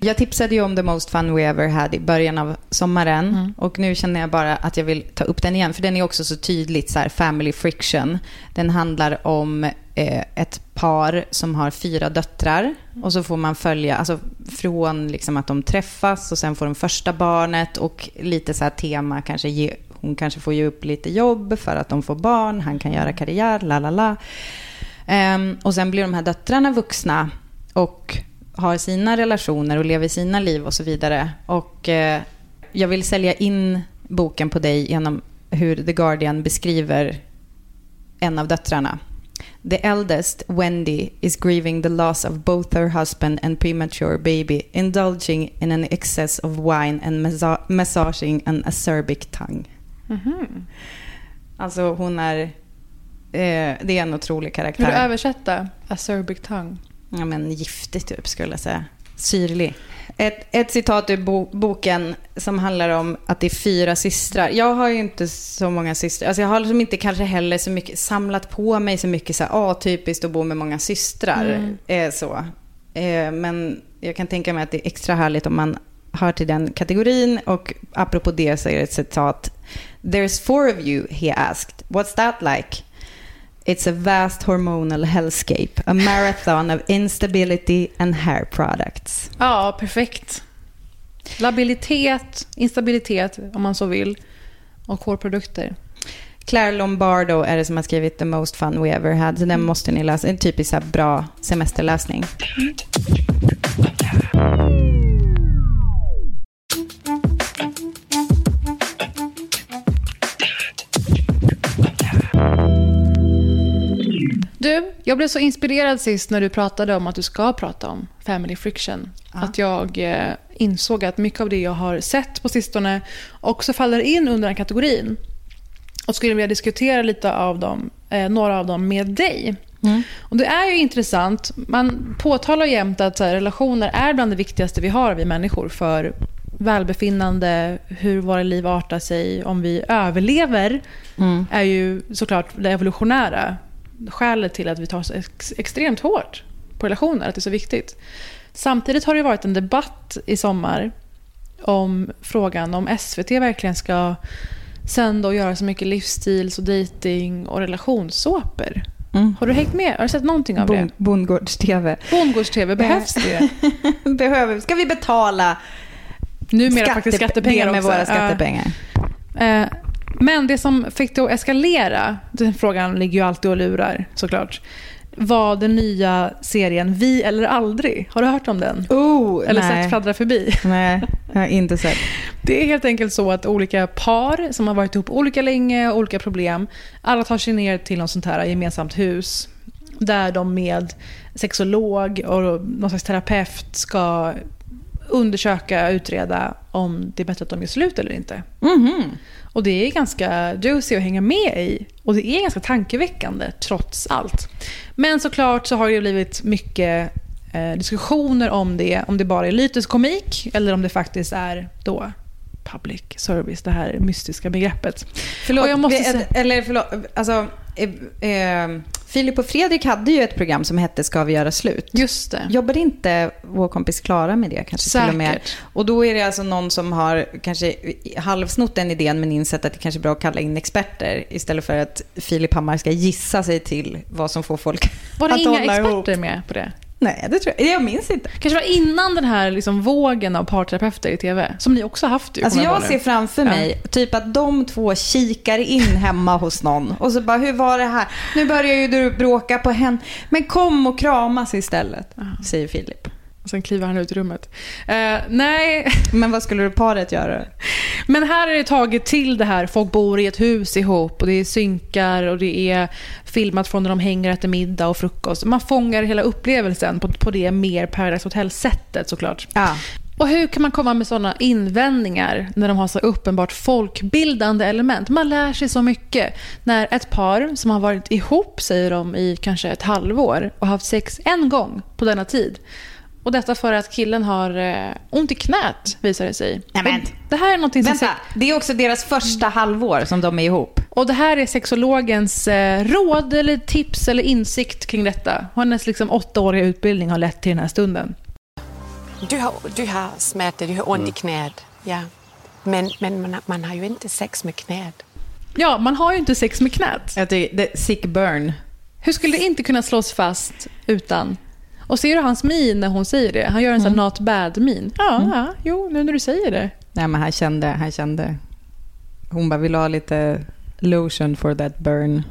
Speaker 2: Jag tipsade ju om The Most Fun We Ever Had i början av sommaren. Och nu känner jag bara att jag vill ta upp den igen. För den är också så tydligt så här family friction. Den handlar om eh, ett par som har fyra döttrar. Och så får man följa, alltså från liksom att de träffas och sen får de första barnet. Och lite så här tema, kanske ge, hon kanske får ge upp lite jobb för att de får barn. Han kan göra karriär, la la la. Ehm, och sen blir de här döttrarna vuxna och har sina relationer och lever sina liv och så vidare. Och eh, jag vill sälja in boken på dig genom hur The Guardian beskriver en av döttrarna. The eldest, Wendy, is grieving the loss of both her husband and premature baby, indulging in an excess of wine and massa- massaging an acerbic tongue.
Speaker 1: Mhm.
Speaker 2: Alltså hon är... Eh, det är en otrolig karaktär.
Speaker 1: Vill du översätta acerbic tongue?
Speaker 2: Ja, men giftig typ skulle jag säga. Syrlig. Ett, ett citat ur bo, boken som handlar om att det är fyra systrar. Jag har ju inte så många systrar. Alltså jag har liksom inte kanske heller så mycket samlat på mig så mycket så här, atypiskt att bo med många systrar.
Speaker 1: Mm.
Speaker 2: Eh, så. Eh, men jag kan tänka mig att det är extra härligt om man hör till den kategorin. Och apropå det så är det ett citat. There's four of you, he asked. What's that like? It's a vast hormonal hellscape, a marathon of instability and hair products.
Speaker 1: Ja, perfekt. Labilitet, instabilitet om man så vill och hårprodukter.
Speaker 2: Claire Lombardo är det som har skrivit The Most Fun We Ever Had, så den måste ni läsa. En typisk bra semesterläsning.
Speaker 1: Du, jag blev så inspirerad sist när du pratade om att du ska prata om family friction. Att jag eh, insåg att mycket av det jag har sett på sistone också faller in under den kategorin. Och skulle vilja diskutera lite av dem, eh, några av dem med dig. Och det är ju intressant. Man påtalar jämt att så här, relationer är bland det viktigaste vi har, vi människor, för välbefinnande, hur våra liv artar sig, om vi överlever,
Speaker 2: Mm.
Speaker 1: är ju såklart det evolutionära skälet till att vi tar så ex- extremt hårt på relationer, att det är så viktigt. Samtidigt har det varit en debatt i sommar om frågan om SVT verkligen ska sända och göra så mycket livsstils och dating och relationssåpor.
Speaker 2: Mm.
Speaker 1: Har du hängt med? Har du sett någonting av det?
Speaker 2: Bon- Bondgårds-TV.
Speaker 1: Bondgårds-TV, behövs det?
Speaker 2: Behöver, ska vi betala
Speaker 1: Numera faktiskt skattepengar
Speaker 2: det med
Speaker 1: också.
Speaker 2: våra skattepengar?
Speaker 1: Eh, Men det som fick det att eskalera, den frågan ligger ju alltid och lurar såklart, var den nya serien Vi eller aldrig. Har du hört om den?
Speaker 2: Oh,
Speaker 1: eller
Speaker 2: nej.
Speaker 1: sett fladdra förbi?
Speaker 2: Nej, jag har inte sett.
Speaker 1: Det är helt enkelt så att olika par som har varit ihop olika länge och olika problem, alla tar sig ner till något sånt här gemensamt hus Där de med sexolog och någon slags terapeut ska undersöka, utreda om det är bättre att de gör slut eller inte.
Speaker 2: Mhm.
Speaker 1: Och det är ganska juicy att hänga med i. Och det är ganska tankeväckande trots allt. Men såklart så har det blivit mycket eh, diskussioner om det. Om det bara är lyteskomik eller om det faktiskt är då public service, det här mystiska begreppet.
Speaker 2: Förlåt,
Speaker 1: Och jag måste
Speaker 2: vi- eller förlåt, alltså, eh, eh, Filip och Fredrik hade ju ett program som hette Ska vi göra slut?
Speaker 1: Just det.
Speaker 2: Jobbade inte vår kompis Klara med det kanske till och med?
Speaker 1: Säkert.
Speaker 2: Och då är det alltså någon som har kanske halvsnott den idén men insett att det kanske är bra att kalla in experter istället för att Filip Hammar ska gissa sig till vad som får folk
Speaker 1: Var det
Speaker 2: att
Speaker 1: inga
Speaker 2: hålla
Speaker 1: experter
Speaker 2: ihop.
Speaker 1: med på det?
Speaker 2: Nej, det tror jag. Jag minns inte.
Speaker 1: kanske var innan den här liksom vågen av parterapeuter i tv, som ni också haft ju.
Speaker 2: Alltså jag ser framför
Speaker 1: Ja.
Speaker 2: mig typ att de två kikar in hemma hos någon och så bara, hur var det här? Nu börjar ju du bråka på henne. Men kom och kramas istället, säger Filip.
Speaker 1: Och sen kliver han ut i rummet. Eh, nej.
Speaker 2: Men vad skulle du paret göra?
Speaker 1: Men här är det taget till det här, folk bor i ett hus ihop och det är synkar och det är filmat från när de hänger, äter middag och frukost. Man fångar hela upplevelsen på, på det mer Paradise Hotel-sättet såklart.
Speaker 2: Ja.
Speaker 1: Och hur kan man komma med sådana invändningar när de har så uppenbart folkbildande element? Man lär sig så mycket. När ett par som har varit ihop, säger de, i kanske ett halvår och haft sex en gång på denna tid. Och detta för att killen har eh, ont i knät, visar det sig.
Speaker 2: Nämen.
Speaker 1: Och Det här är någonting som...
Speaker 2: Vänta, det är också deras första halvår som de är ihop.
Speaker 1: Och det här är sexologens eh, råd eller tips eller insikt kring detta. Hennes liksom åttaåriga utbildning har lett till den här stunden.
Speaker 9: Du har, du har smärta, du har ont i knät. Ja. Men, men man, har- man har ju inte sex med knät.
Speaker 1: Ja, man har ju inte sex med knät.
Speaker 2: Jag tycker, det, sick burn.
Speaker 1: Hur skulle det inte kunna slås fast utan? Och ser du hans min när hon säger det? Han gör en sån
Speaker 2: Mm.
Speaker 1: not bad-min. Ja, ja, jo, nu när du säger det.
Speaker 2: Nej men han kände, han kände. Hon bara vill ha lite lotion for that burn.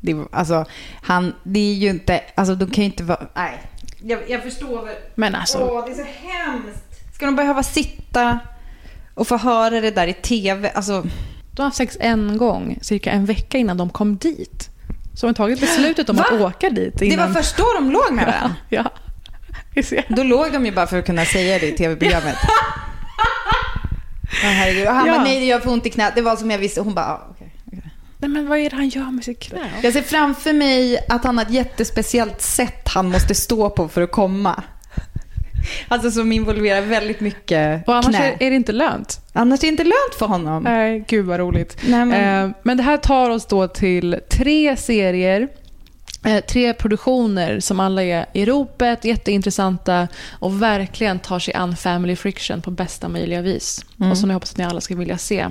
Speaker 2: Det, alltså, han, det är ju inte, alltså de kan ju inte vara, nej. Jag, jag förstår väl.
Speaker 1: Men alltså-
Speaker 2: Åh, det är så hemskt. Ska de behöva sitta och få höra det där i tv? Alltså,
Speaker 1: De har haft sex en gång, cirka en vecka innan de kom dit. Så de har tagit beslutet om
Speaker 2: Va?
Speaker 1: att åka dit.
Speaker 2: det var först då de låg med varandra?
Speaker 1: Ja. Jag.
Speaker 2: Då låg de ju bara för att kunna säga det i tv-programmet. Åh, herregud. Och han
Speaker 1: Ja.
Speaker 2: bara, nej det gör för ont i knät. Det var som jag visste. Hon bara, ah, okej.
Speaker 1: Nej, men vad är det han gör med sitt knä?
Speaker 2: Jag ser framför mig att han har ett jättespeciellt sätt han måste stå på för att komma. Alltså som involverar väldigt mycket
Speaker 1: Och annars
Speaker 2: knä.
Speaker 1: är, det inte lönt.
Speaker 2: Annars är det inte lönt för honom.
Speaker 1: Nej, gud vad roligt.
Speaker 2: Nej, men-
Speaker 1: Eh, men det här tar oss då till tre serier, tre produktioner som alla är i ropet, jätteintressanta och verkligen tar sig an family friction på bästa möjliga vis.
Speaker 2: Mm.
Speaker 1: Och som jag hoppas att ni alla ska vilja se.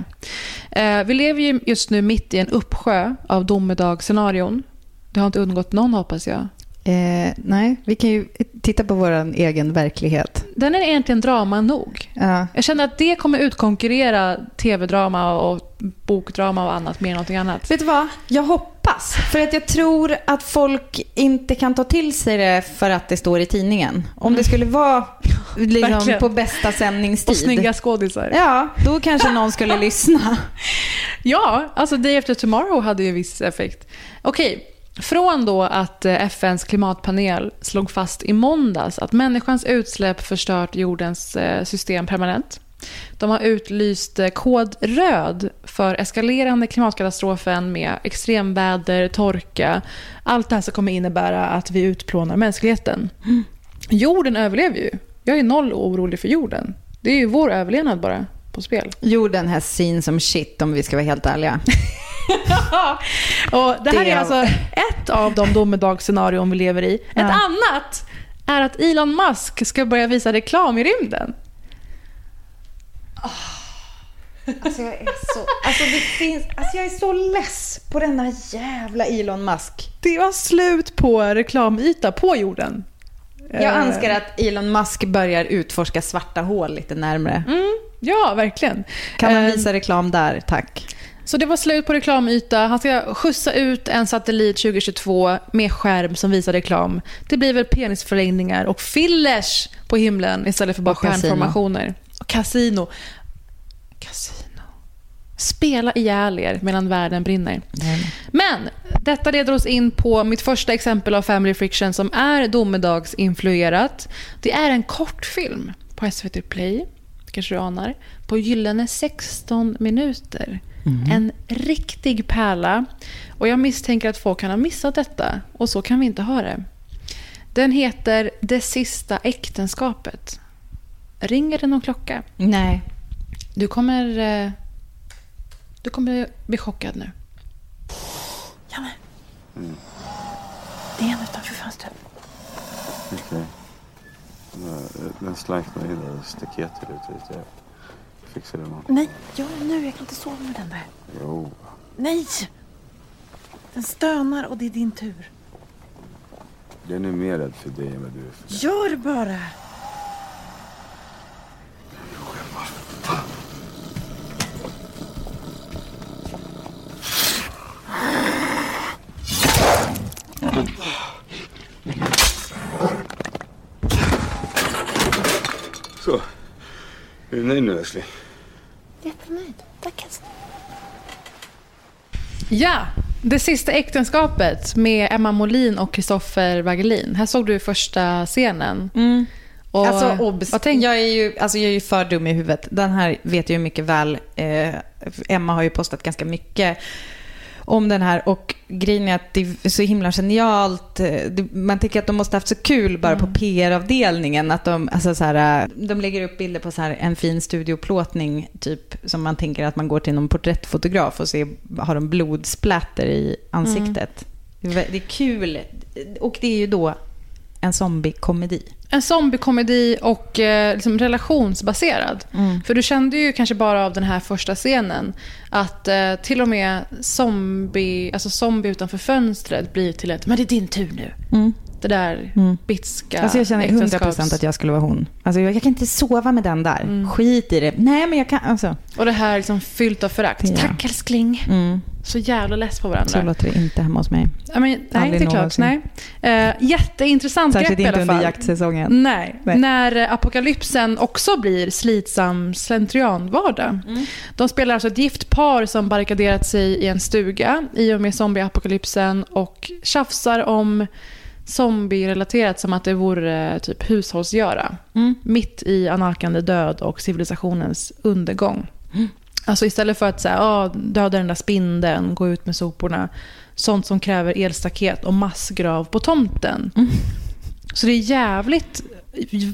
Speaker 1: Eh, vi lever ju just nu mitt i en uppsjö av domedagsscenarion. Det har inte undgått någon hoppas jag.
Speaker 2: Eh, nej, vi kan ju titta på vår egen verklighet.
Speaker 1: Den är egentligen drama nog.
Speaker 2: Ja.
Speaker 1: Jag känner att det kommer utkonkurrera tv-drama och bokdrama och annat mer än någonting annat.
Speaker 2: Vet du vad? Jag hoppas. För att jag tror att folk inte kan ta till sig det för att det står i tidningen. Om det skulle vara liksom, på bästa sändningstid.
Speaker 1: Och snygga skådisar.
Speaker 2: Ja, då kanske någon skulle lyssna.
Speaker 1: Ja, alltså Day After Tomorrow hade ju viss effekt. Okej, från då att eh, FNs klimatpanel slog fast i måndags att människans utsläpp förstört jordens eh, system permanent. De har utlyst eh, kod röd för eskalerande klimatkatastrofen med extremväder, torka. Allt det här som kommer innebära att vi utplånar mänskligheten. Jorden överlever ju. Jag är noll orolig för jorden. Det är ju vår överlevnad bara på spel.
Speaker 2: Jorden has seen som shit om vi ska vara helt ärliga.
Speaker 1: Och det här är- alltså ett av de domedagsscenarion vi lever i. Ett
Speaker 2: Ja.
Speaker 1: annat är att Elon Musk ska börja visa reklam i rymden.
Speaker 2: Alltså jag är så, alltså det finns, alltså jag är så less på denna jävla Elon Musk.
Speaker 1: Det var slut på reklamyta på jorden.
Speaker 2: Jag
Speaker 1: Eh,
Speaker 2: önskar att Elon Musk börjar utforska svarta hål lite närmre.
Speaker 1: Mm, ja, verkligen.
Speaker 2: Kan man
Speaker 1: Eh,
Speaker 2: visa reklam där, tack?
Speaker 1: Så det var slut på reklamyta. Han ska skjutsa ut en satellit 2022 med skärm som visar reklam. Det blir väl penisförlängningar och fillers på himlen istället för bara
Speaker 2: Och
Speaker 1: stjärnformationer. Och kasino. Kasino. Spela ihjäl er medan världen brinner. Men Detta leder oss in på mitt första exempel av Family Friction som är domedagsinfluerat. Det är en kortfilm på SVT Play, kanske du anar, på gyllene 16 minuter. En riktig pärla. Och jag misstänker att folk kan ha missat detta och så kan vi inte ha det. Den heter Det sista äktenskapet. Ringer det någon klocka?
Speaker 2: Nej.
Speaker 1: Du kommer, eh, du kommer bli chockad nu.
Speaker 10: Janne. Det är en utanför fönstret.
Speaker 11: Okej. Den slank mig in och staketet ut lite. Jag fixar det imorgon.
Speaker 10: Nej, gör det nu. Jag kan inte sova med den där.
Speaker 11: Jo.
Speaker 10: Nej! Den stönar och det är din tur.
Speaker 11: Den är mer rädd för dig än vad du är för
Speaker 10: Gör bara!
Speaker 11: Så. Älskling?
Speaker 10: Jättenöjd. Tack.
Speaker 1: Ja, Det sista äktenskapet med Emma Molin och Kristoffer Wagelin. Här såg du första scenen. Och,
Speaker 2: alltså, obs, jag, är ju, alltså, jag är ju för dum i huvudet. Den här vet jag ju mycket väl. Eh, Emma har ju postat ganska mycket om den här och grejen är att det är så himla genialt. Eh, Man tänker att de måste haft så kul bara på PR-avdelningen. Att de, alltså så här, eh, de lägger upp bilder på så här en fin studioplåtning typ som man tänker att man går till någon porträttfotograf och ser, har de blodsplatter i ansiktet. Vä- Det är kul och det är ju då en zombie-komedi.
Speaker 1: En zombiekomedi och eh, liksom relationsbaserad. För du kände ju kanske bara av den här första scenen att eh, till och med zombie, alltså zombie utanför fönstret blir till ett “men det är din tur nu”. Det där bitska
Speaker 2: Alltså jag känner 100%
Speaker 1: äktenskaps-
Speaker 2: att jag skulle vara hon. Alltså jag, jag kan inte sova med den där.
Speaker 1: Mm.
Speaker 2: Skit i det. Nej, men jag kan... Alltså.
Speaker 1: Och det här liksom fyllt av förakt.
Speaker 2: Ja.
Speaker 1: Tack älskling.
Speaker 2: Mm.
Speaker 1: Så jävla less på varandra.
Speaker 2: Så låter det inte hemma hos mig.
Speaker 1: Ja, men, nej,
Speaker 2: Aldrig
Speaker 1: inte klart. Nej. Uh, jätteintressant
Speaker 2: Särskilt
Speaker 1: grepp i
Speaker 2: inte
Speaker 1: alla
Speaker 2: under
Speaker 1: fall.
Speaker 2: jaktsäsongen.
Speaker 1: Nej.
Speaker 2: Nej.
Speaker 1: När eh, apokalypsen också blir slitsam slentrianvardag. De spelar alltså ett gift par som barrikaderat sig i en stuga i och med zombieapokalypsen och tjafsar om zombie-relaterat som att det vore eh, typ hushållsgöra. Mitt i analkande död och civilisationens undergång. Alltså istället för att säga, ah, döda den där spindeln, gå ut med soporna. Sånt som kräver elstaket och massgrav på tomten. Så det är jävligt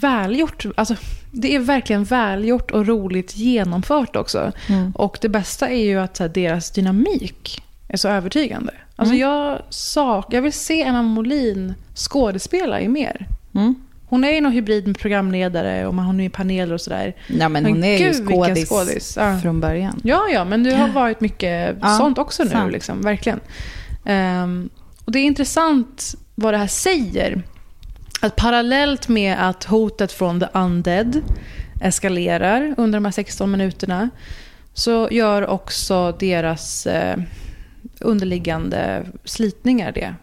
Speaker 1: välgjort. Alltså, det är verkligen välgjort och roligt genomfört också.
Speaker 2: Mm.
Speaker 1: Och det bästa är ju att här, deras dynamik är så övertygande. Alltså,
Speaker 2: Mm.
Speaker 1: jag, sak, jag vill se Emma Molin skådespela i mer.
Speaker 2: Mm.
Speaker 1: Hon är ju någon hybrid med programledare och man, hon är i paneler och sådär.
Speaker 2: Ja, men hon är ju
Speaker 1: gud, vilken
Speaker 2: skådis,
Speaker 1: skådis. Ja.
Speaker 2: från början.
Speaker 1: Ja, ja, men det har varit mycket
Speaker 2: Ja,
Speaker 1: sånt också nu.
Speaker 2: sant.
Speaker 1: Liksom, verkligen. Ehm, och det är intressant vad det här säger. Att parallellt med att hotet från the undead eskalerar under de här 16 minuterna så gör också deras eh, underliggande slitningar det.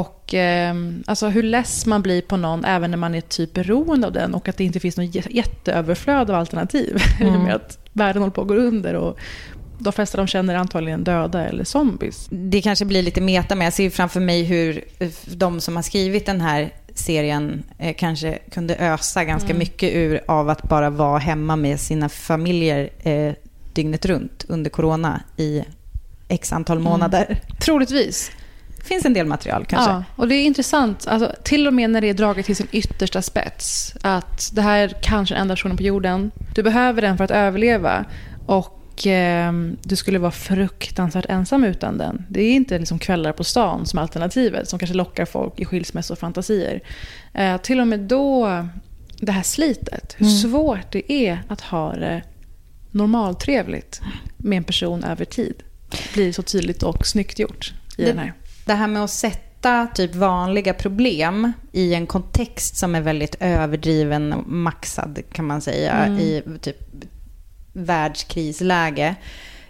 Speaker 1: Och eh, alltså hur less man blir på någon även när man är typ beroende av den och att det inte finns något jä- jätteöverflöd av alternativ.
Speaker 2: Mm.
Speaker 1: med att världen håller på att gå under och de flesta de känner är antagligen döda eller zombies.
Speaker 2: Det kanske blir lite meta, men jag ser framför mig hur eh, de som har skrivit den här serien eh, kanske kunde ösa ganska
Speaker 1: Mm.
Speaker 2: mycket ur av att bara vara hemma med sina familjer eh, dygnet runt under corona i x antal månader.
Speaker 1: Troligtvis.
Speaker 2: Finns en del material kanske.
Speaker 1: Ja, och det är intressant, alltså, till och med när det är draget till sin yttersta spets, att det här är kanske den enda personen på jorden. Du behöver den för att överleva och eh, du skulle vara fruktansvärt ensam utan den. Det är inte liksom kvällar på stan som alternativet, som kanske lockar folk i skilsmässofantasier. Eh, till och med då, det här slitet, hur
Speaker 2: Mm.
Speaker 1: svårt det är att ha det normaltrevligt med en person över tid, blir så tydligt och snyggt gjort i den här.
Speaker 2: Det här med att sätta typ vanliga problem i en kontext som är väldigt överdriven och maxad kan man säga
Speaker 1: Mm.
Speaker 2: i typ världskrisläge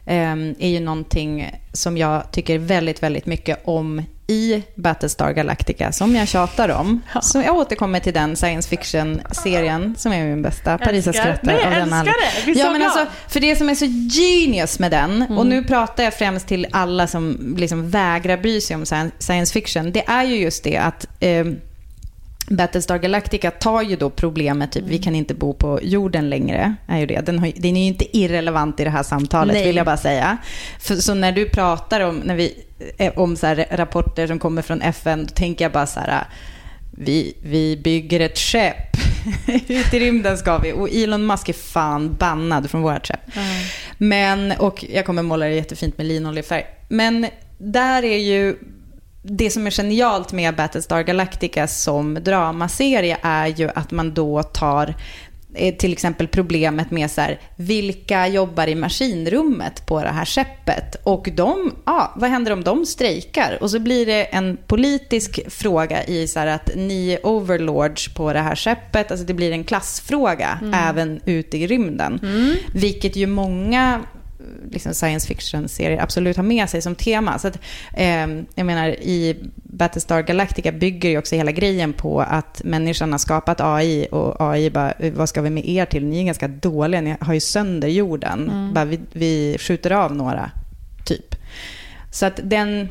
Speaker 2: eh, är ju någonting som jag tycker väldigt, väldigt mycket om i Battlestar Galactica, som jag tjatar om. Så jag återkommer till den science fiction-serien som är min bästa. Paris jag skrattar
Speaker 1: jag
Speaker 2: av den
Speaker 1: älskar det.
Speaker 2: Ja, men alltså, för det som är så genius med den, och
Speaker 1: Mm.
Speaker 2: nu pratar jag främst till alla som liksom vägrar bry sig om sci- science fiction, det är ju just det att eh, Battlestar Galactica tar ju då problemet, typ vi kan inte bo på jorden längre, är ju det. Den, har, den är ju inte irrelevant i det här samtalet,
Speaker 1: Nej.
Speaker 2: vill jag bara säga. För, så när du pratar om, när vi, eh, om så här rapporter som kommer från FN, då tänker jag bara så här, vi, vi bygger ett skepp. Ut i rymden ska vi. Och Elon Musk är fan bannad från vårt skepp. Men, och jag kommer måla det jättefint med linoljefärg. Men där är ju, det som är genialt med Battlestar Galactica som dramaserie är ju att man då tar eh, till exempel problemet med så här, vilka jobbar i maskinrummet på det här skeppet? Och de, ja, vad händer om de strejkar? Och så blir det en politisk fråga i så här att ni overlords på det här skeppet, alltså det blir en klassfråga
Speaker 1: Mm.
Speaker 2: även ute i rymden. Vilket ju många liksom science fiction-serier absolut har med sig som tema. Så att, eh, jag menar, i Battlestar Galactica bygger ju också hela grejen på att människan har skapat AI och AI bara, "Eh, vad ska vi med er till? Ni är ganska dåliga, ni har ju sönder jorden.
Speaker 1: Mm.
Speaker 2: Bara, vi, vi skjuter av några, typ. Så att den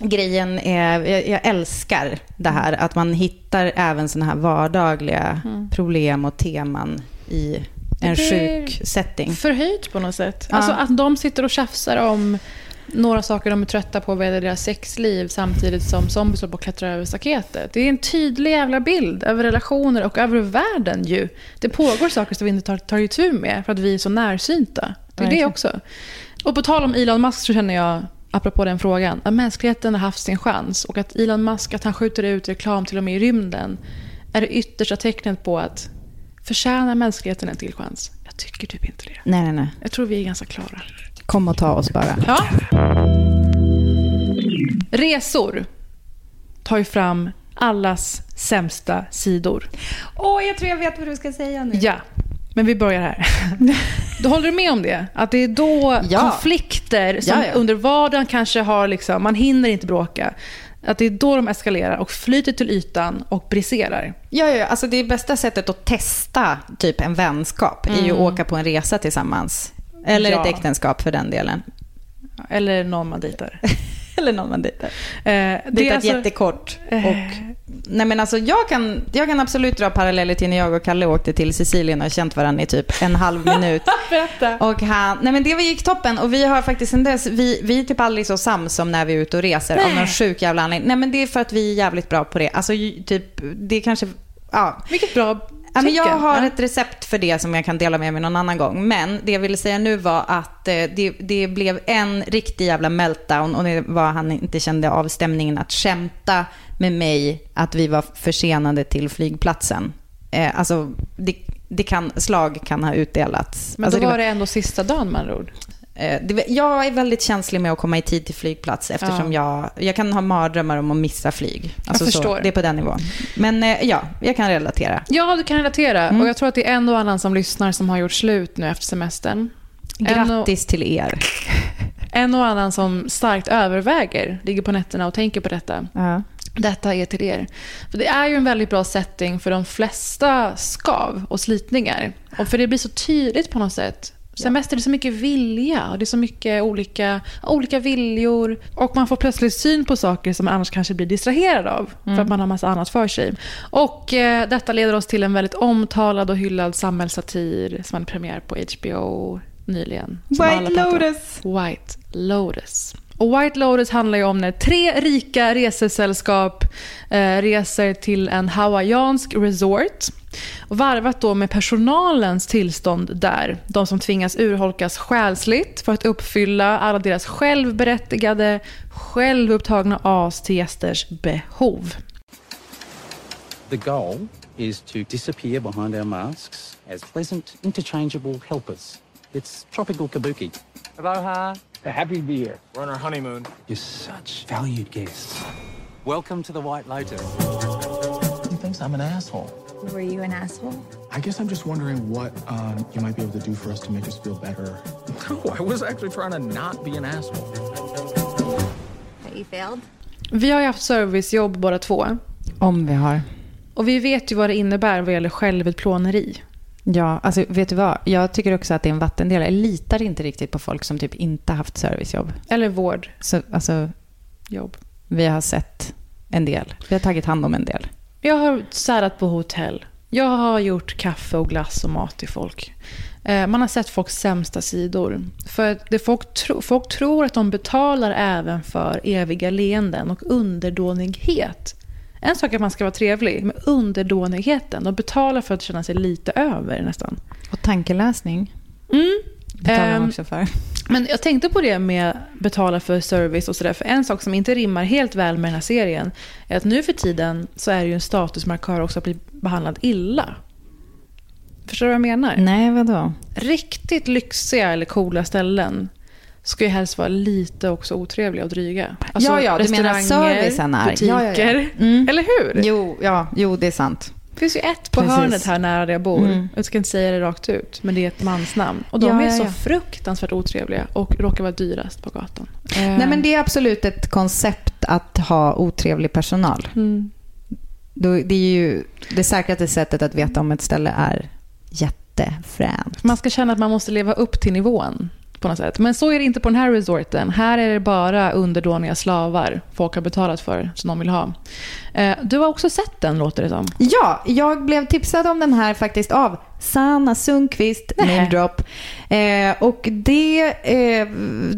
Speaker 2: grejen är, jag, jag älskar det här, att man hittar även sådana här vardagliga
Speaker 1: Mm.
Speaker 2: problem och teman i en sjuk setting.
Speaker 1: Förhöjt på något sätt.
Speaker 2: Ja.
Speaker 1: Alltså att de sitter och tjafsar om några saker de är trötta på vad gäller deras sexliv samtidigt som zombies håller på att klättra över staketet. Det är en tydlig jävla bild över relationer och över världen ju. Det pågår saker som vi inte tar, tar itu med för att vi är så närsynta. Det är det också. Och på tal om Elon Musk så känner jag, apropå den frågan, att mänskligheten har haft sin chans och att Elon Musk, att han skjuter ut reklam till och med i rymden, är det yttersta tecknet på att förtjänar mänskligheten en till chans? Jag tycker typ inte det.
Speaker 2: Nej, nej, nej.
Speaker 1: Jag tror vi är ganska klara.
Speaker 2: Kom och ta oss bara.
Speaker 1: Ja. Resor tar ju fram allas sämsta sidor.
Speaker 2: Åh, jag tror jag vet vad du ska säga nu.
Speaker 1: Ja, men vi börjar här. Då håller du med om det? Att det är då
Speaker 2: Ja.
Speaker 1: konflikter som
Speaker 2: Ja, ja.
Speaker 1: under vardagen kanske har liksom, man hinner inte bråka. Att det är då de eskalerar och flyter till ytan och briserar.
Speaker 2: Ja, ja, alltså det bästa sättet att testa typ en vänskap är ju att
Speaker 1: Mm.
Speaker 2: åka på en resa tillsammans. Eller
Speaker 1: Ja.
Speaker 2: ett äktenskap för den delen.
Speaker 1: Eller någon man dejtar.
Speaker 2: Eller någon man dejtar.
Speaker 1: Eh,
Speaker 2: Det är
Speaker 1: alltså-
Speaker 2: jättekort.
Speaker 1: Eh.
Speaker 2: Och, nej men alltså jag kan, jag kan absolut dra paralleller till när jag och Kalle åkte till Sicilien och har känt varandra i typ en halv minut. Och han, nej men det gick toppen och vi har faktiskt sen dess, vi, vi är typ aldrig så sams som när vi är ute och reser av
Speaker 1: Nej.
Speaker 2: någon sjuk jävla anledning. Nej men det är för att vi är jävligt bra på det. Alltså typ, det är kanske, ja.
Speaker 1: Vilket bra
Speaker 2: Ja, men jag har ett recept för det som jag kan dela med mig någon annan gång. Men det jag ville säga nu var att eh, det, det blev en riktig jävla meltdown och det var han inte kände av stämningen att skämta med mig att vi var försenade till flygplatsen. Eh, alltså, det, det kan, slag kan ha utdelats.
Speaker 1: Men
Speaker 2: alltså,
Speaker 1: då var det ändå sista dagen.
Speaker 2: Eh, det, jag är väldigt känslig med att komma i tid till flygplats eftersom jag, jag kan ha mardrömmar om att missa flyg. Alltså så,
Speaker 1: förstår.
Speaker 2: det är på den nivån. Men eh, ja, jag kan relatera.
Speaker 1: Ja, du kan relatera.
Speaker 2: Mm.
Speaker 1: Och jag tror att det är en och annan som lyssnar som har gjort slut nu efter semestern. En och,
Speaker 2: Grattis till er.
Speaker 1: en och annan som starkt överväger, ligger på nätterna och tänker på detta.
Speaker 2: Ja.
Speaker 1: Detta är till er. För det är ju en väldigt bra setting för de flesta skav och slitningar. Och för det blir så tydligt på något sätt. Semester det är så mycket vilja och det är så mycket olika, olika viljor. Och man får plötsligt syn på saker som man annars kanske blir distraherad av. För
Speaker 2: Mm.
Speaker 1: att man har massa annat för sig. Och eh, detta leder oss till en väldigt omtalad och hyllad samhällssatir som hade premiär på HBO nyligen.
Speaker 2: White. Lotus.
Speaker 1: White Lotus. Och White Lotus handlar ju om när tre rika resesällskap eh, reser till en hawaiiansk resort. Varvat då med personalens tillstånd där. De som tvingas urholkas själsligt för att uppfylla alla deras självberättigade, självupptagna as till gästers behov.
Speaker 12: The goal is to disappear behind our masks as pleasant, interchangeable helpers. It's tropical kabuki. Aloha. Happy to be here. We're on our honeymoon. You're such valued guests. Welcome to the White Lotus.
Speaker 13: He thinks I'm an asshole.
Speaker 14: Were you an asshole?
Speaker 13: I guess I'm just wondering what um, you might be able to do for us to make us feel better. No, I was actually trying to not be an asshole.
Speaker 14: That you failed?
Speaker 1: Vi har ju haft servicejobb båda två.
Speaker 2: Om vi har.
Speaker 1: Och vi vet ju vad det innebär vad gäller självutplåneri.
Speaker 2: Ja, alltså vet du vad? Jag tycker också att det är en vattendel. Jag litar inte riktigt på folk som typ inte haft servicejobb.
Speaker 1: Eller vård.
Speaker 2: Så, alltså,
Speaker 1: Jobb.
Speaker 2: vi har sett en del. Vi har tagit hand om en del.
Speaker 1: Jag har städat på hotell. Jag har gjort kaffe och glass och mat till folk. Eh, Man har sett folks sämsta sidor. För det folk, tro, folk tror att de betalar även för eviga leenden och underdånighet. En sak är att man ska vara trevlig, men underdånigheten, de betalar för att känna sig lite över nästan.
Speaker 2: Och tankeläsning.
Speaker 1: Mm.
Speaker 2: Betalar man
Speaker 1: Ehm,
Speaker 2: också för.
Speaker 1: Men jag tänkte på det med betala för service och sådär. För en sak som inte rimmar helt väl med den här serien är att nu för tiden så är det ju en statusmarkör också att bli behandlad illa. Förstår du vad jag menar?
Speaker 2: Nej, vadå?
Speaker 1: Riktigt lyxiga eller coola ställen ska ju helst vara lite också otrevliga och dryga. Alltså,
Speaker 2: ja, ja, du menar servicen är.
Speaker 1: butiker.
Speaker 2: Ja, ja, ja. Mm.
Speaker 1: Eller hur?
Speaker 2: Jo, ja, jo, det är sant.
Speaker 1: Det finns ju ett på
Speaker 2: Precis.
Speaker 1: hörnet här nära där jag bor.
Speaker 2: Mm.
Speaker 1: Jag ska inte säga det rakt ut, men det är ett mansnamn. Och de
Speaker 2: Ja,
Speaker 1: är
Speaker 2: ja,
Speaker 1: så
Speaker 2: ja.
Speaker 1: fruktansvärt otrevliga och råkar vara dyrast på gatan.
Speaker 2: Nej, men det är absolut ett koncept att ha otrevlig personal.
Speaker 1: Mm.
Speaker 2: Det är ju det säkraste sättet att veta om ett ställe är jättefränt.
Speaker 1: Man ska känna att man måste leva upp till nivån på något sätt. Men så är det inte på den här resorten. Här är det bara underdåniga slavar folk har betalat för, som de vill ha. Eh, Du har också sett den, låter det som.
Speaker 2: Ja, jag blev tipsad om den här faktiskt av Sanna Sundqvist, name drop. Eh, och det eh,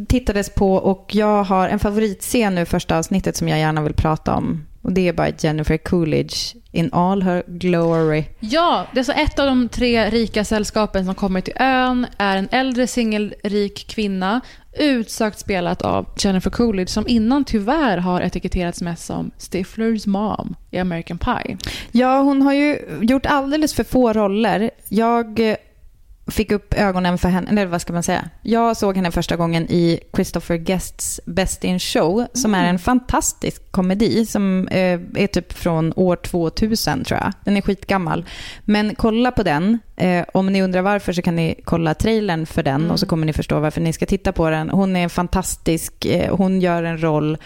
Speaker 2: tittades på och jag har en favoritscen nu första avsnittet som jag gärna vill prata om. Och det är bara Jennifer Coolidge in all her glory.
Speaker 1: Ja, det är så ett av de tre rika sällskapen som kommer till ön är en äldre singelrik kvinna utsökt spelat av Jennifer Coolidge som innan tyvärr har etiketterats mest som Stiflers mom i American Pie.
Speaker 2: Ja, hon har ju gjort alldeles för få roller. Jag fick upp ögonen för henne, eller vad ska man säga? Jag såg henne första gången i Christopher Guests Best in Show, som är en fantastisk komedi som eh, är typ från år 2000 tror jag. Den är skitgammal. Men kolla på den. Eh, om ni undrar varför så kan ni kolla trailern för den och så kommer ni förstå varför ni ska titta på den. Hon är fantastisk. Eh, hon gör en roll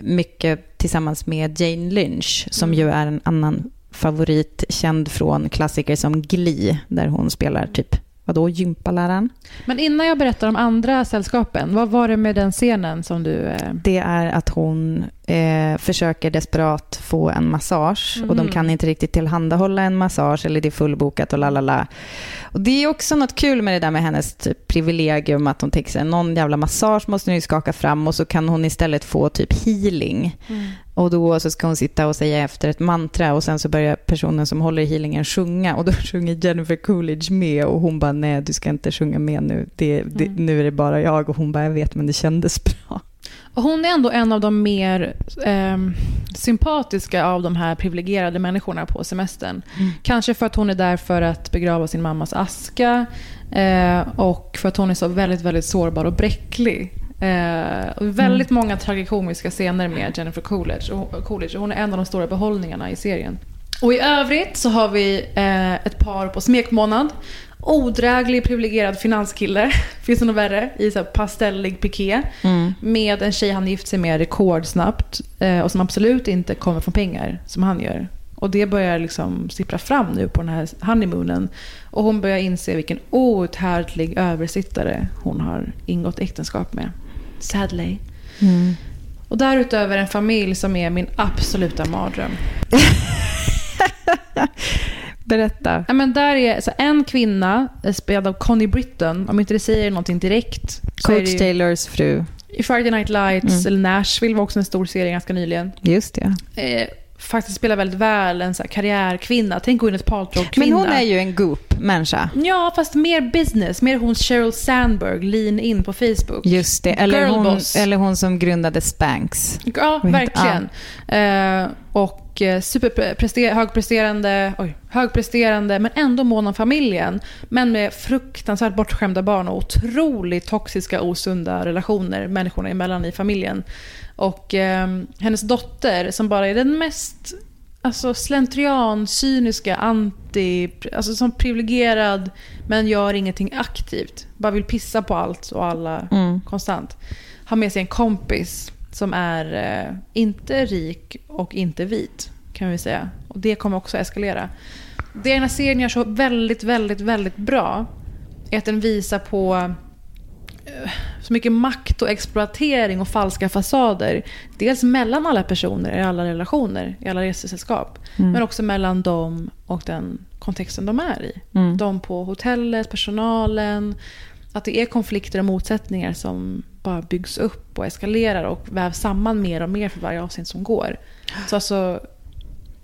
Speaker 2: mycket tillsammans med Jane Lynch som ju är en annan favorit känd från klassiker som Glee där hon spelar typ Vadå, gympaläraren?
Speaker 1: Men innan jag berättar om andra sällskapen, vad var det med den scenen som du... Eh...
Speaker 2: Det är att hon eh, försöker desperat få en massage och de
Speaker 1: Mhm.
Speaker 2: kan inte riktigt tillhandahålla en massage eller det är fullbokat och lalala. Och det är också något kul med det där med hennes typ, privilegium att hon tänker sig någon jävla massage måste hon ju skaka fram och så kan hon istället få typ healing.
Speaker 1: Mm.
Speaker 2: Och då så ska hon sitta och säga efter ett mantra och sen så börjar personen som håller i healingen sjunga och då sjunger Jennifer Coolidge med och hon bara nej du ska inte sjunga med nu, det, det,
Speaker 1: Mm.
Speaker 2: nu är det bara jag och hon bara jag vet men det kändes bra.
Speaker 1: Och hon är ändå en av de mer ehm, sympatiska av de här privilegierade människorna på semestern.
Speaker 2: Mm.
Speaker 1: Kanske för att hon är där för att begrava sin mammas aska eh, och för att hon är så väldigt, väldigt sårbar och bräcklig. Eh, och väldigt många tragikomiska scener med Jennifer Coolidge och, Coolidge hon är en av de stora behållningarna i serien. Och i övrigt så har vi eh, ett par på smekmånad. Odräglig privilegierad finanskille, finns det något värre, i så pastellig piké.
Speaker 2: Mm.
Speaker 1: Med en tjej han gift sig med rekordsnabbt eh, och som absolut inte kommer från pengar som han gör. Och det börjar liksom sippra fram nu på den här honeymoonen. Och hon börjar inse vilken outhärdlig översittare hon har ingått äktenskap med. Sadly.
Speaker 2: Mm.
Speaker 1: Och därutöver en familj som är min absoluta mardröm.
Speaker 2: Berätta.
Speaker 1: Ja, men där är så en kvinna spelad av Connie Britton. Om inte det säger någonting direkt.
Speaker 2: Coach
Speaker 1: ju-
Speaker 2: Taylors fru.
Speaker 1: I Friday Night Lights,
Speaker 2: Mm.
Speaker 1: eller Nashville var också en stor serie ganska nyligen.
Speaker 2: Just det.
Speaker 1: Eh, faktiskt spelar väldigt väl en så här karriärkvinna. Tänk Gwyneth Paltrow-kvinna.
Speaker 2: Men hon är ju en goop-människa.
Speaker 1: Ja, fast mer business. Mer hon Sheryl Sandberg, lean in på Facebook.
Speaker 2: Just det. Eller hon, eller hon som grundade Spanx.
Speaker 1: Ja, verkligen. Eh, och eh, superprester- högpresterande, oj, högpresterande, men ändå mån om familjen. Men med fruktansvärt bortskämda barn och otroligt toxiska, osunda relationer människorna emellan i familjen. Och eh, hennes dotter, som bara är den mest alltså, slentrian, cyniska, anti... Alltså som privilegierad, men gör ingenting aktivt. Bara vill pissa på allt och alla
Speaker 2: Mm.
Speaker 1: konstant. Har med sig en kompis som är eh, inte rik och inte vit, kan vi säga. Och det kommer också eskalera. Det den här serien gör så väldigt, väldigt, väldigt bra är att den visar på eh, så mycket makt och exploatering och falska fasader. Dels mellan alla personer i alla relationer, i alla resesällskap.
Speaker 2: Mm.
Speaker 1: Men också mellan dem och den kontexten de är i.
Speaker 2: Mm.
Speaker 1: De på hotellet, personalen. Att det är konflikter och motsättningar som bara byggs upp och eskalerar och vävs samman mer och mer för varje avsnitt som går. Så alltså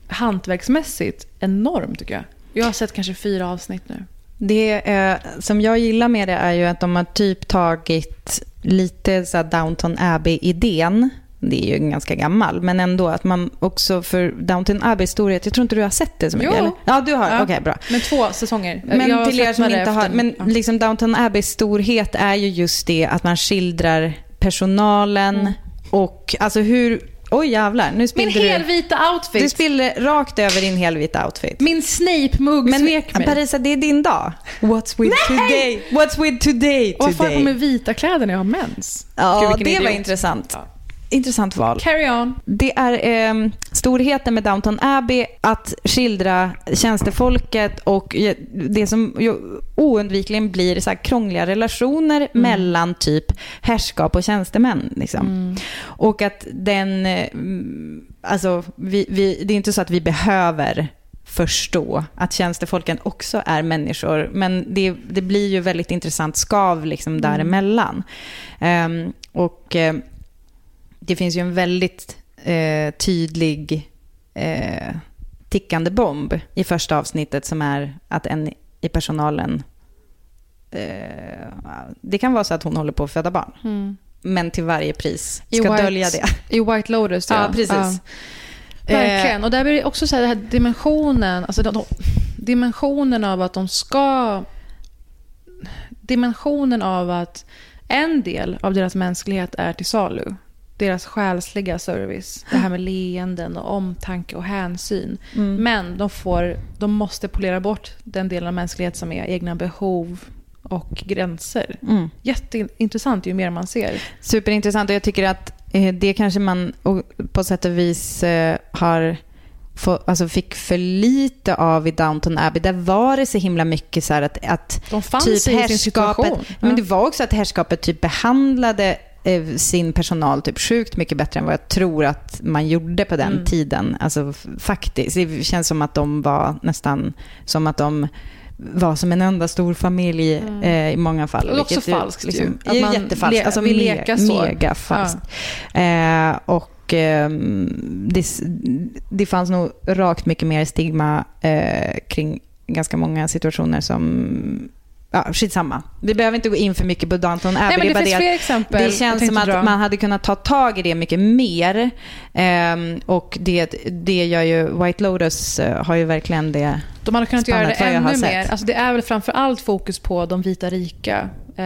Speaker 1: hantverksmässigt enormt tycker jag. Jag har sett kanske fyra avsnitt nu.
Speaker 2: Det eh, som jag gillar med det är ju att de har typ tagit lite så här Downton Abbey-idén. Det är ju ganska gammal, men ändå att man också för Downton Abbeys storhet, jag tror inte du har sett det så mycket?
Speaker 1: Jo.
Speaker 2: Eller? Ja, du har,
Speaker 1: Ja.
Speaker 2: okej bra.
Speaker 1: Men två säsonger.
Speaker 2: Men
Speaker 1: Jag
Speaker 2: till er som inte har, men
Speaker 1: ja.
Speaker 2: liksom Downton Abbeys storhet är ju just det att man skildrar personalen
Speaker 1: Mm.
Speaker 2: och alltså hur, oj jävlar, nu
Speaker 1: Min
Speaker 2: spillde
Speaker 1: helvita outfit.
Speaker 2: Du spillde rakt över din helvita outfit.
Speaker 1: Min Snape-mugg svek mig.
Speaker 2: Parisa, det är din dag. What's with
Speaker 1: Nej!
Speaker 2: today? What's with today
Speaker 1: Och varför har jag på
Speaker 2: today?
Speaker 1: mig vita kläder när jag har mens?
Speaker 2: Ja,
Speaker 1: Gud,
Speaker 2: det var
Speaker 1: idiot.
Speaker 2: intressant. Intressant val.
Speaker 1: Carry on.
Speaker 2: Det är eh, storheten med Downton Abbey att skildra tjänstefolket och eh, det som oundvikligen blir så här krångliga relationer mellan typ härskap och tjänstemän. Liksom. Och att den, eh, mm, alltså vi, vi, det är inte så att vi behöver förstå att tjänstefolken också är människor. Men det, det blir ju väldigt intressant skav liksom däremellan. Ehm, och eh, det finns ju en väldigt eh, tydlig eh, tickande bomb i första avsnittet som är att en i personalen eh, det kan vara så att hon håller på att föda barn.
Speaker 1: Mm.
Speaker 2: Men till varje pris
Speaker 1: I
Speaker 2: ska
Speaker 1: White-
Speaker 2: dölja det.
Speaker 1: I White Lotus, ja.
Speaker 2: Ja, precis.
Speaker 1: Ja. Verkligen. Och där blir det också så här, här dimensionen, alltså de, de, dimensionen av att de ska... Dimensionen av att en del av deras mänsklighet är till salu. Deras själsliga service. Det här med leenden och omtanke och hänsyn.
Speaker 2: Mm.
Speaker 1: Men de, får, de måste polera bort den delen av mänsklighet som är egna behov och gränser.
Speaker 2: Mm.
Speaker 1: Jätteintressant ju mer man ser.
Speaker 2: Superintressant och jag tycker att eh, det kanske man på sätt och vis eh, har få, alltså fick för lite av i Downton Abbey. Där var det så himla mycket så att, att
Speaker 1: sin
Speaker 2: härskapet,
Speaker 1: situation.
Speaker 2: men
Speaker 1: Ja.
Speaker 2: det var också att härskapet typ behandlade eh, sin personal typ sjukt mycket bättre än vad jag tror att man gjorde på den
Speaker 1: Mm.
Speaker 2: tiden. Alltså faktiskt. Det känns som att de var nästan som att de var som en enda stor familj
Speaker 1: Mm.
Speaker 2: eh, i många fall.
Speaker 1: Och också
Speaker 2: vilket ju
Speaker 1: falskt ju.
Speaker 2: Liksom,
Speaker 1: Att
Speaker 2: är
Speaker 1: man
Speaker 2: jättefalskt.
Speaker 1: le-
Speaker 2: alltså
Speaker 1: vill leka så.
Speaker 2: Mega falskt. Eh, och ehm, det, det fanns nog rakt mycket mer stigma eh, kring ganska många situationer som Ja, skitsamma. Vi behöver inte gå in för mycket på Downton Abbey.
Speaker 1: Nej, men det
Speaker 2: bara
Speaker 1: finns fler exempel
Speaker 2: Det känns som att
Speaker 1: dra.
Speaker 2: man hade kunnat ta tag i det mycket mer. Ehm, och det, det gör ju White Lotus eh, har ju verkligen det
Speaker 1: De hade kunnat göra det ännu mer. Alltså det är väl framför allt fokus på de vita rika. Eh,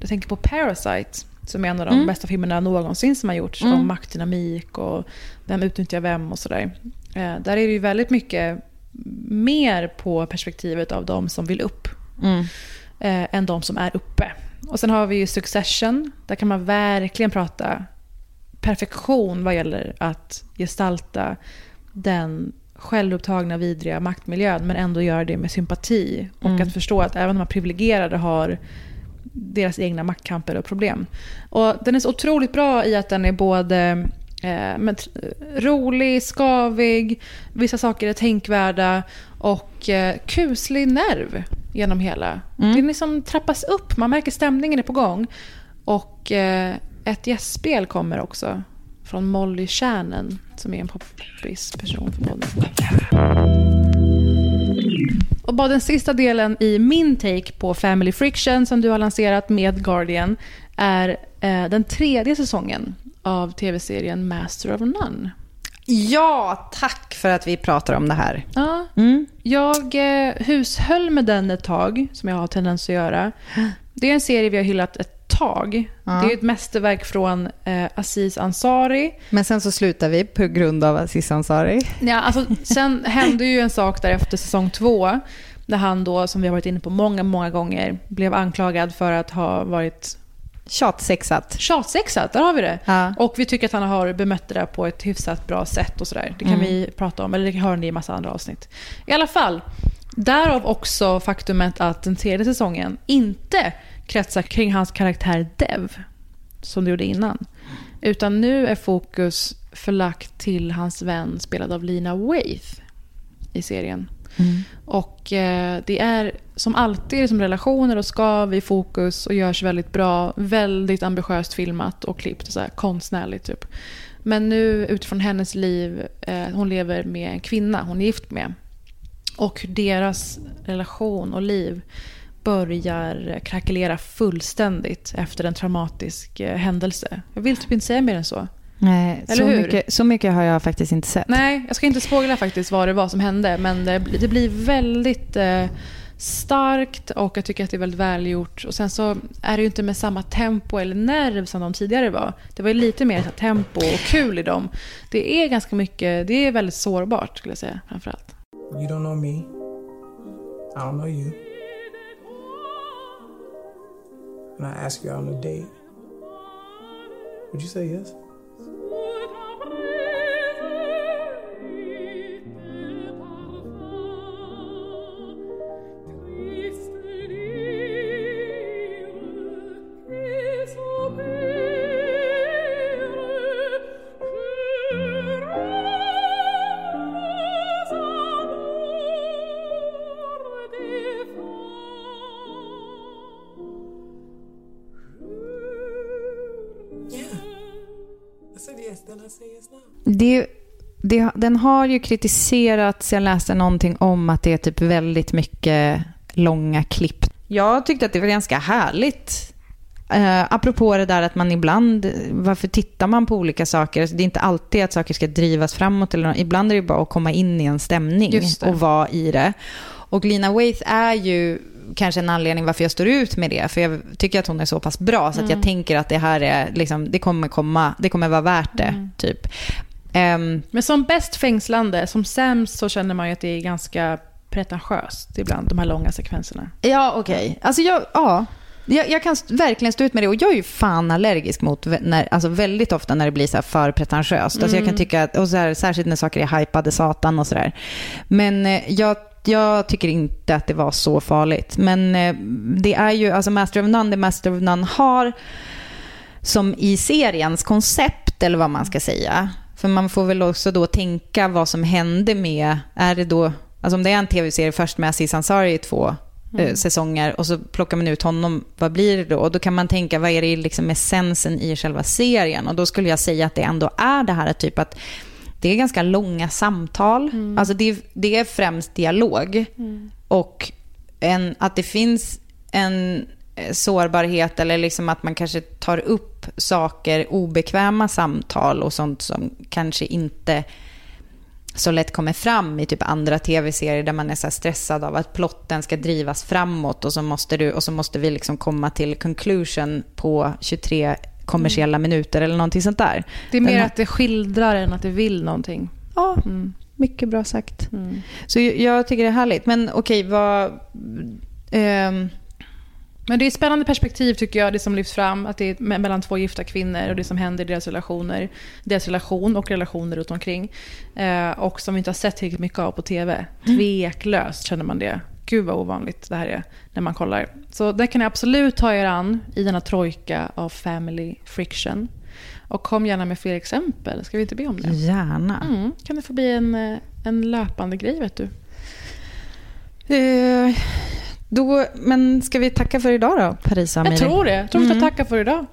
Speaker 1: jag tänker på Parasite, som är en av de
Speaker 2: Mm.
Speaker 1: bästa filmerna någonsin som har gjorts.
Speaker 2: Mm.
Speaker 1: Om maktdynamik och vem utnyttjar vem och sådär. Eh, där är det ju väldigt mycket mer på perspektivet av de som vill upp
Speaker 2: Mm.
Speaker 1: eh, än de som är uppe. Och sen har vi ju Succession. Där kan man verkligen prata perfektion vad gäller att gestalta den självupptagna, vidriga maktmiljön men ändå göra det med sympati. Och
Speaker 2: Mm.
Speaker 1: att förstå att även de här privilegierade har deras egna maktkamper och problem. Och den är så otroligt bra i att den är både eh, men, rolig, skavig, vissa saker är tänkvärda och eh, kuslig nerv genom hela.
Speaker 2: Mm.
Speaker 1: Det liksom trappas upp, man märker stämningen är på gång. Och eh, ett gästspel kommer också från Molly Shannon som är en poppis person för podden. Och bara den sista delen i min take på Family Friction som du har lanserat med Guardian är eh, den tredje säsongen av tv-serien Master of None.
Speaker 2: Ja, tack för att vi pratar om det här.
Speaker 1: Ja,
Speaker 2: Mm.
Speaker 1: jag eh, hushöll med den ett tag, som jag har tendens att göra. Det är en serie vi har hyllat ett tag.
Speaker 2: Ja.
Speaker 1: Det är ett mästerverk från eh, Aziz Ansari.
Speaker 2: Men sen så slutar vi på grund av Aziz Ansari.
Speaker 1: Ja, alltså, sen hände ju en sak där efter säsong två. När han då, som vi har varit inne på många, många gånger, blev anklagad för att ha varit
Speaker 2: Tjatsexat.
Speaker 1: Tjatsexat, där har vi det.
Speaker 2: Ja.
Speaker 1: Och vi tycker att han har bemött det där på ett hyfsat bra sätt och sådär. Det kan
Speaker 2: Mm.
Speaker 1: vi prata om, eller det hör ni i massa andra avsnitt. I alla fall, därav också faktumet att den tredje säsongen inte kretsar kring hans karaktär Dev, som det gjorde innan. Utan nu är fokus förlagt till hans vän spelad av Lina Waithe i serien.
Speaker 2: Mm.
Speaker 1: Och eh, det är som alltid som relationer och skav i fokus och görs väldigt bra. Väldigt ambitiöst filmat och klippt. Så här, konstnärligt typ. Men nu utifrån hennes liv, eh, hon lever med en kvinna hon är gift med. Och hur deras relation och liv börjar krackelera fullständigt efter en traumatisk eh, händelse. Jag vill typ inte säga mer än så.
Speaker 2: Nej,
Speaker 1: Eller
Speaker 2: så
Speaker 1: hur?
Speaker 2: mycket, så mycket har jag faktiskt inte sett.
Speaker 1: Nej, jag ska inte spoila faktiskt vad det var som hände. Men det, blir- det blir väldigt eh, starkt och jag tycker att det är väldigt välgjort. Och sen så är det ju inte med samma tempo eller nerv som de tidigare var. Det var ju lite mer så tempo och kul i dem. Det är ganska mycket, det är väldigt sårbart skulle jag säga framförallt.
Speaker 14: You don't know me. I don't know you. And I ask you on a date. Would you say yes?
Speaker 2: Den har ju kritiserats, jag läste någonting om att det är typ väldigt mycket långa klipp. Jag tyckte att det var ganska härligt. Uh, apropå det där att man ibland, varför tittar man på olika saker? Alltså, det är inte alltid att saker ska drivas framåt. Eller, något. ibland är det bara att komma in i en stämning och vara i det. Och Lina Waithe är ju kanske en anledning varför jag står ut med det. För jag tycker att hon är så pass bra så att
Speaker 1: Mm.
Speaker 2: jag tänker att det här är, liksom, det kommer komma, det kommer vara värt det.
Speaker 1: Mm.
Speaker 2: Typ. Ehm,
Speaker 1: Men som bäst fängslande, som sämst så känner man ju att det är ganska pretentiöst ibland, de här långa sekvenserna.
Speaker 2: Ja, okej. Alltså jag, ja. Jag, jag kan verkligen stå ut med det. Och jag är ju fan allergisk mot när, alltså väldigt ofta när det blir så för pretentiöst. Alltså jag kan
Speaker 1: Mm.
Speaker 2: tycka att, och så här, särskilt när saker är hypade satan och sådär. Men eh, jag, jag tycker inte att det var så farligt. Men eh, det är ju, alltså Master of None, det Master of None har som i seriens koncept, eller vad man ska säga. För man får väl också då tänka vad som hände med, är det då, alltså om det är en tv-serie först med Aziz Ansari i två
Speaker 1: Mm.
Speaker 2: eh, säsonger och så plockar man ut honom, vad blir det då? Och då kan man tänka, vad är det liksom essensen i själva serien? Och då skulle jag säga att det ändå är det här typ att det är ganska långa samtal. Alltså det, det är främst dialog. Och en, att det finns en eh, sårbarhet eller liksom att man kanske tar upp saker, obekväma samtal och sånt som kanske inte så lätt kommer fram i typ andra tv-serier där man är så stressad av att plotten ska drivas framåt och så måste, du, och så måste vi liksom komma till conclusion på 23 kommersiella minuter eller någonting sånt där.
Speaker 1: Det är mer
Speaker 2: här-
Speaker 1: att det skildrar än att det vill någonting.
Speaker 2: Ja,
Speaker 1: Mm.
Speaker 2: mycket bra sagt. Så jag, tycker det är härligt. Men okej, vad... ehm,
Speaker 1: Men det är ett spännande perspektiv tycker jag, det som lyfts fram. Att det är me- mellan två gifta kvinnor och det som händer i deras relationer. Deras relation och relationer runt omkring. Eh, och som vi inte har sett tillräckligt mycket av på TV. Tveklöst känner man det. Gud vad ovanligt det här är när man kollar. Så det kan ni absolut ta er an i denna trojka av family friction. Och kom gärna med fler exempel. Ska vi inte be om det?
Speaker 2: Gärna.
Speaker 1: Mm, kan det få bli en, eh, en löpande grej vet du.
Speaker 2: Eh, då, men ska vi tacka för idag då, Parisa?
Speaker 1: Jag tror det. Jag tror vi ska
Speaker 2: Mm.
Speaker 1: tacka för idag.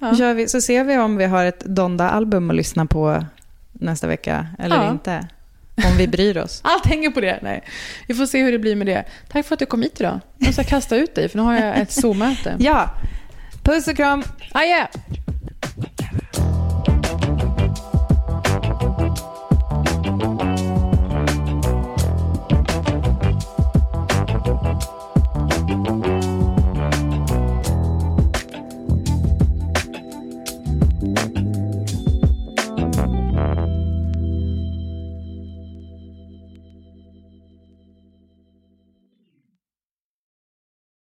Speaker 1: Ja.
Speaker 2: Kör vi, så ser vi om vi har ett Donda-album att lyssna på nästa vecka eller
Speaker 1: Ja.
Speaker 2: inte. Om vi bryr oss.
Speaker 1: Allt hänger på det. Nej. Vi får se hur det blir med det. Tack för att du kom hit idag. Jag måste kasta ut dig, för nu har jag ett Zoom-möte.
Speaker 2: Ja. Puss och kram.
Speaker 1: Adjö.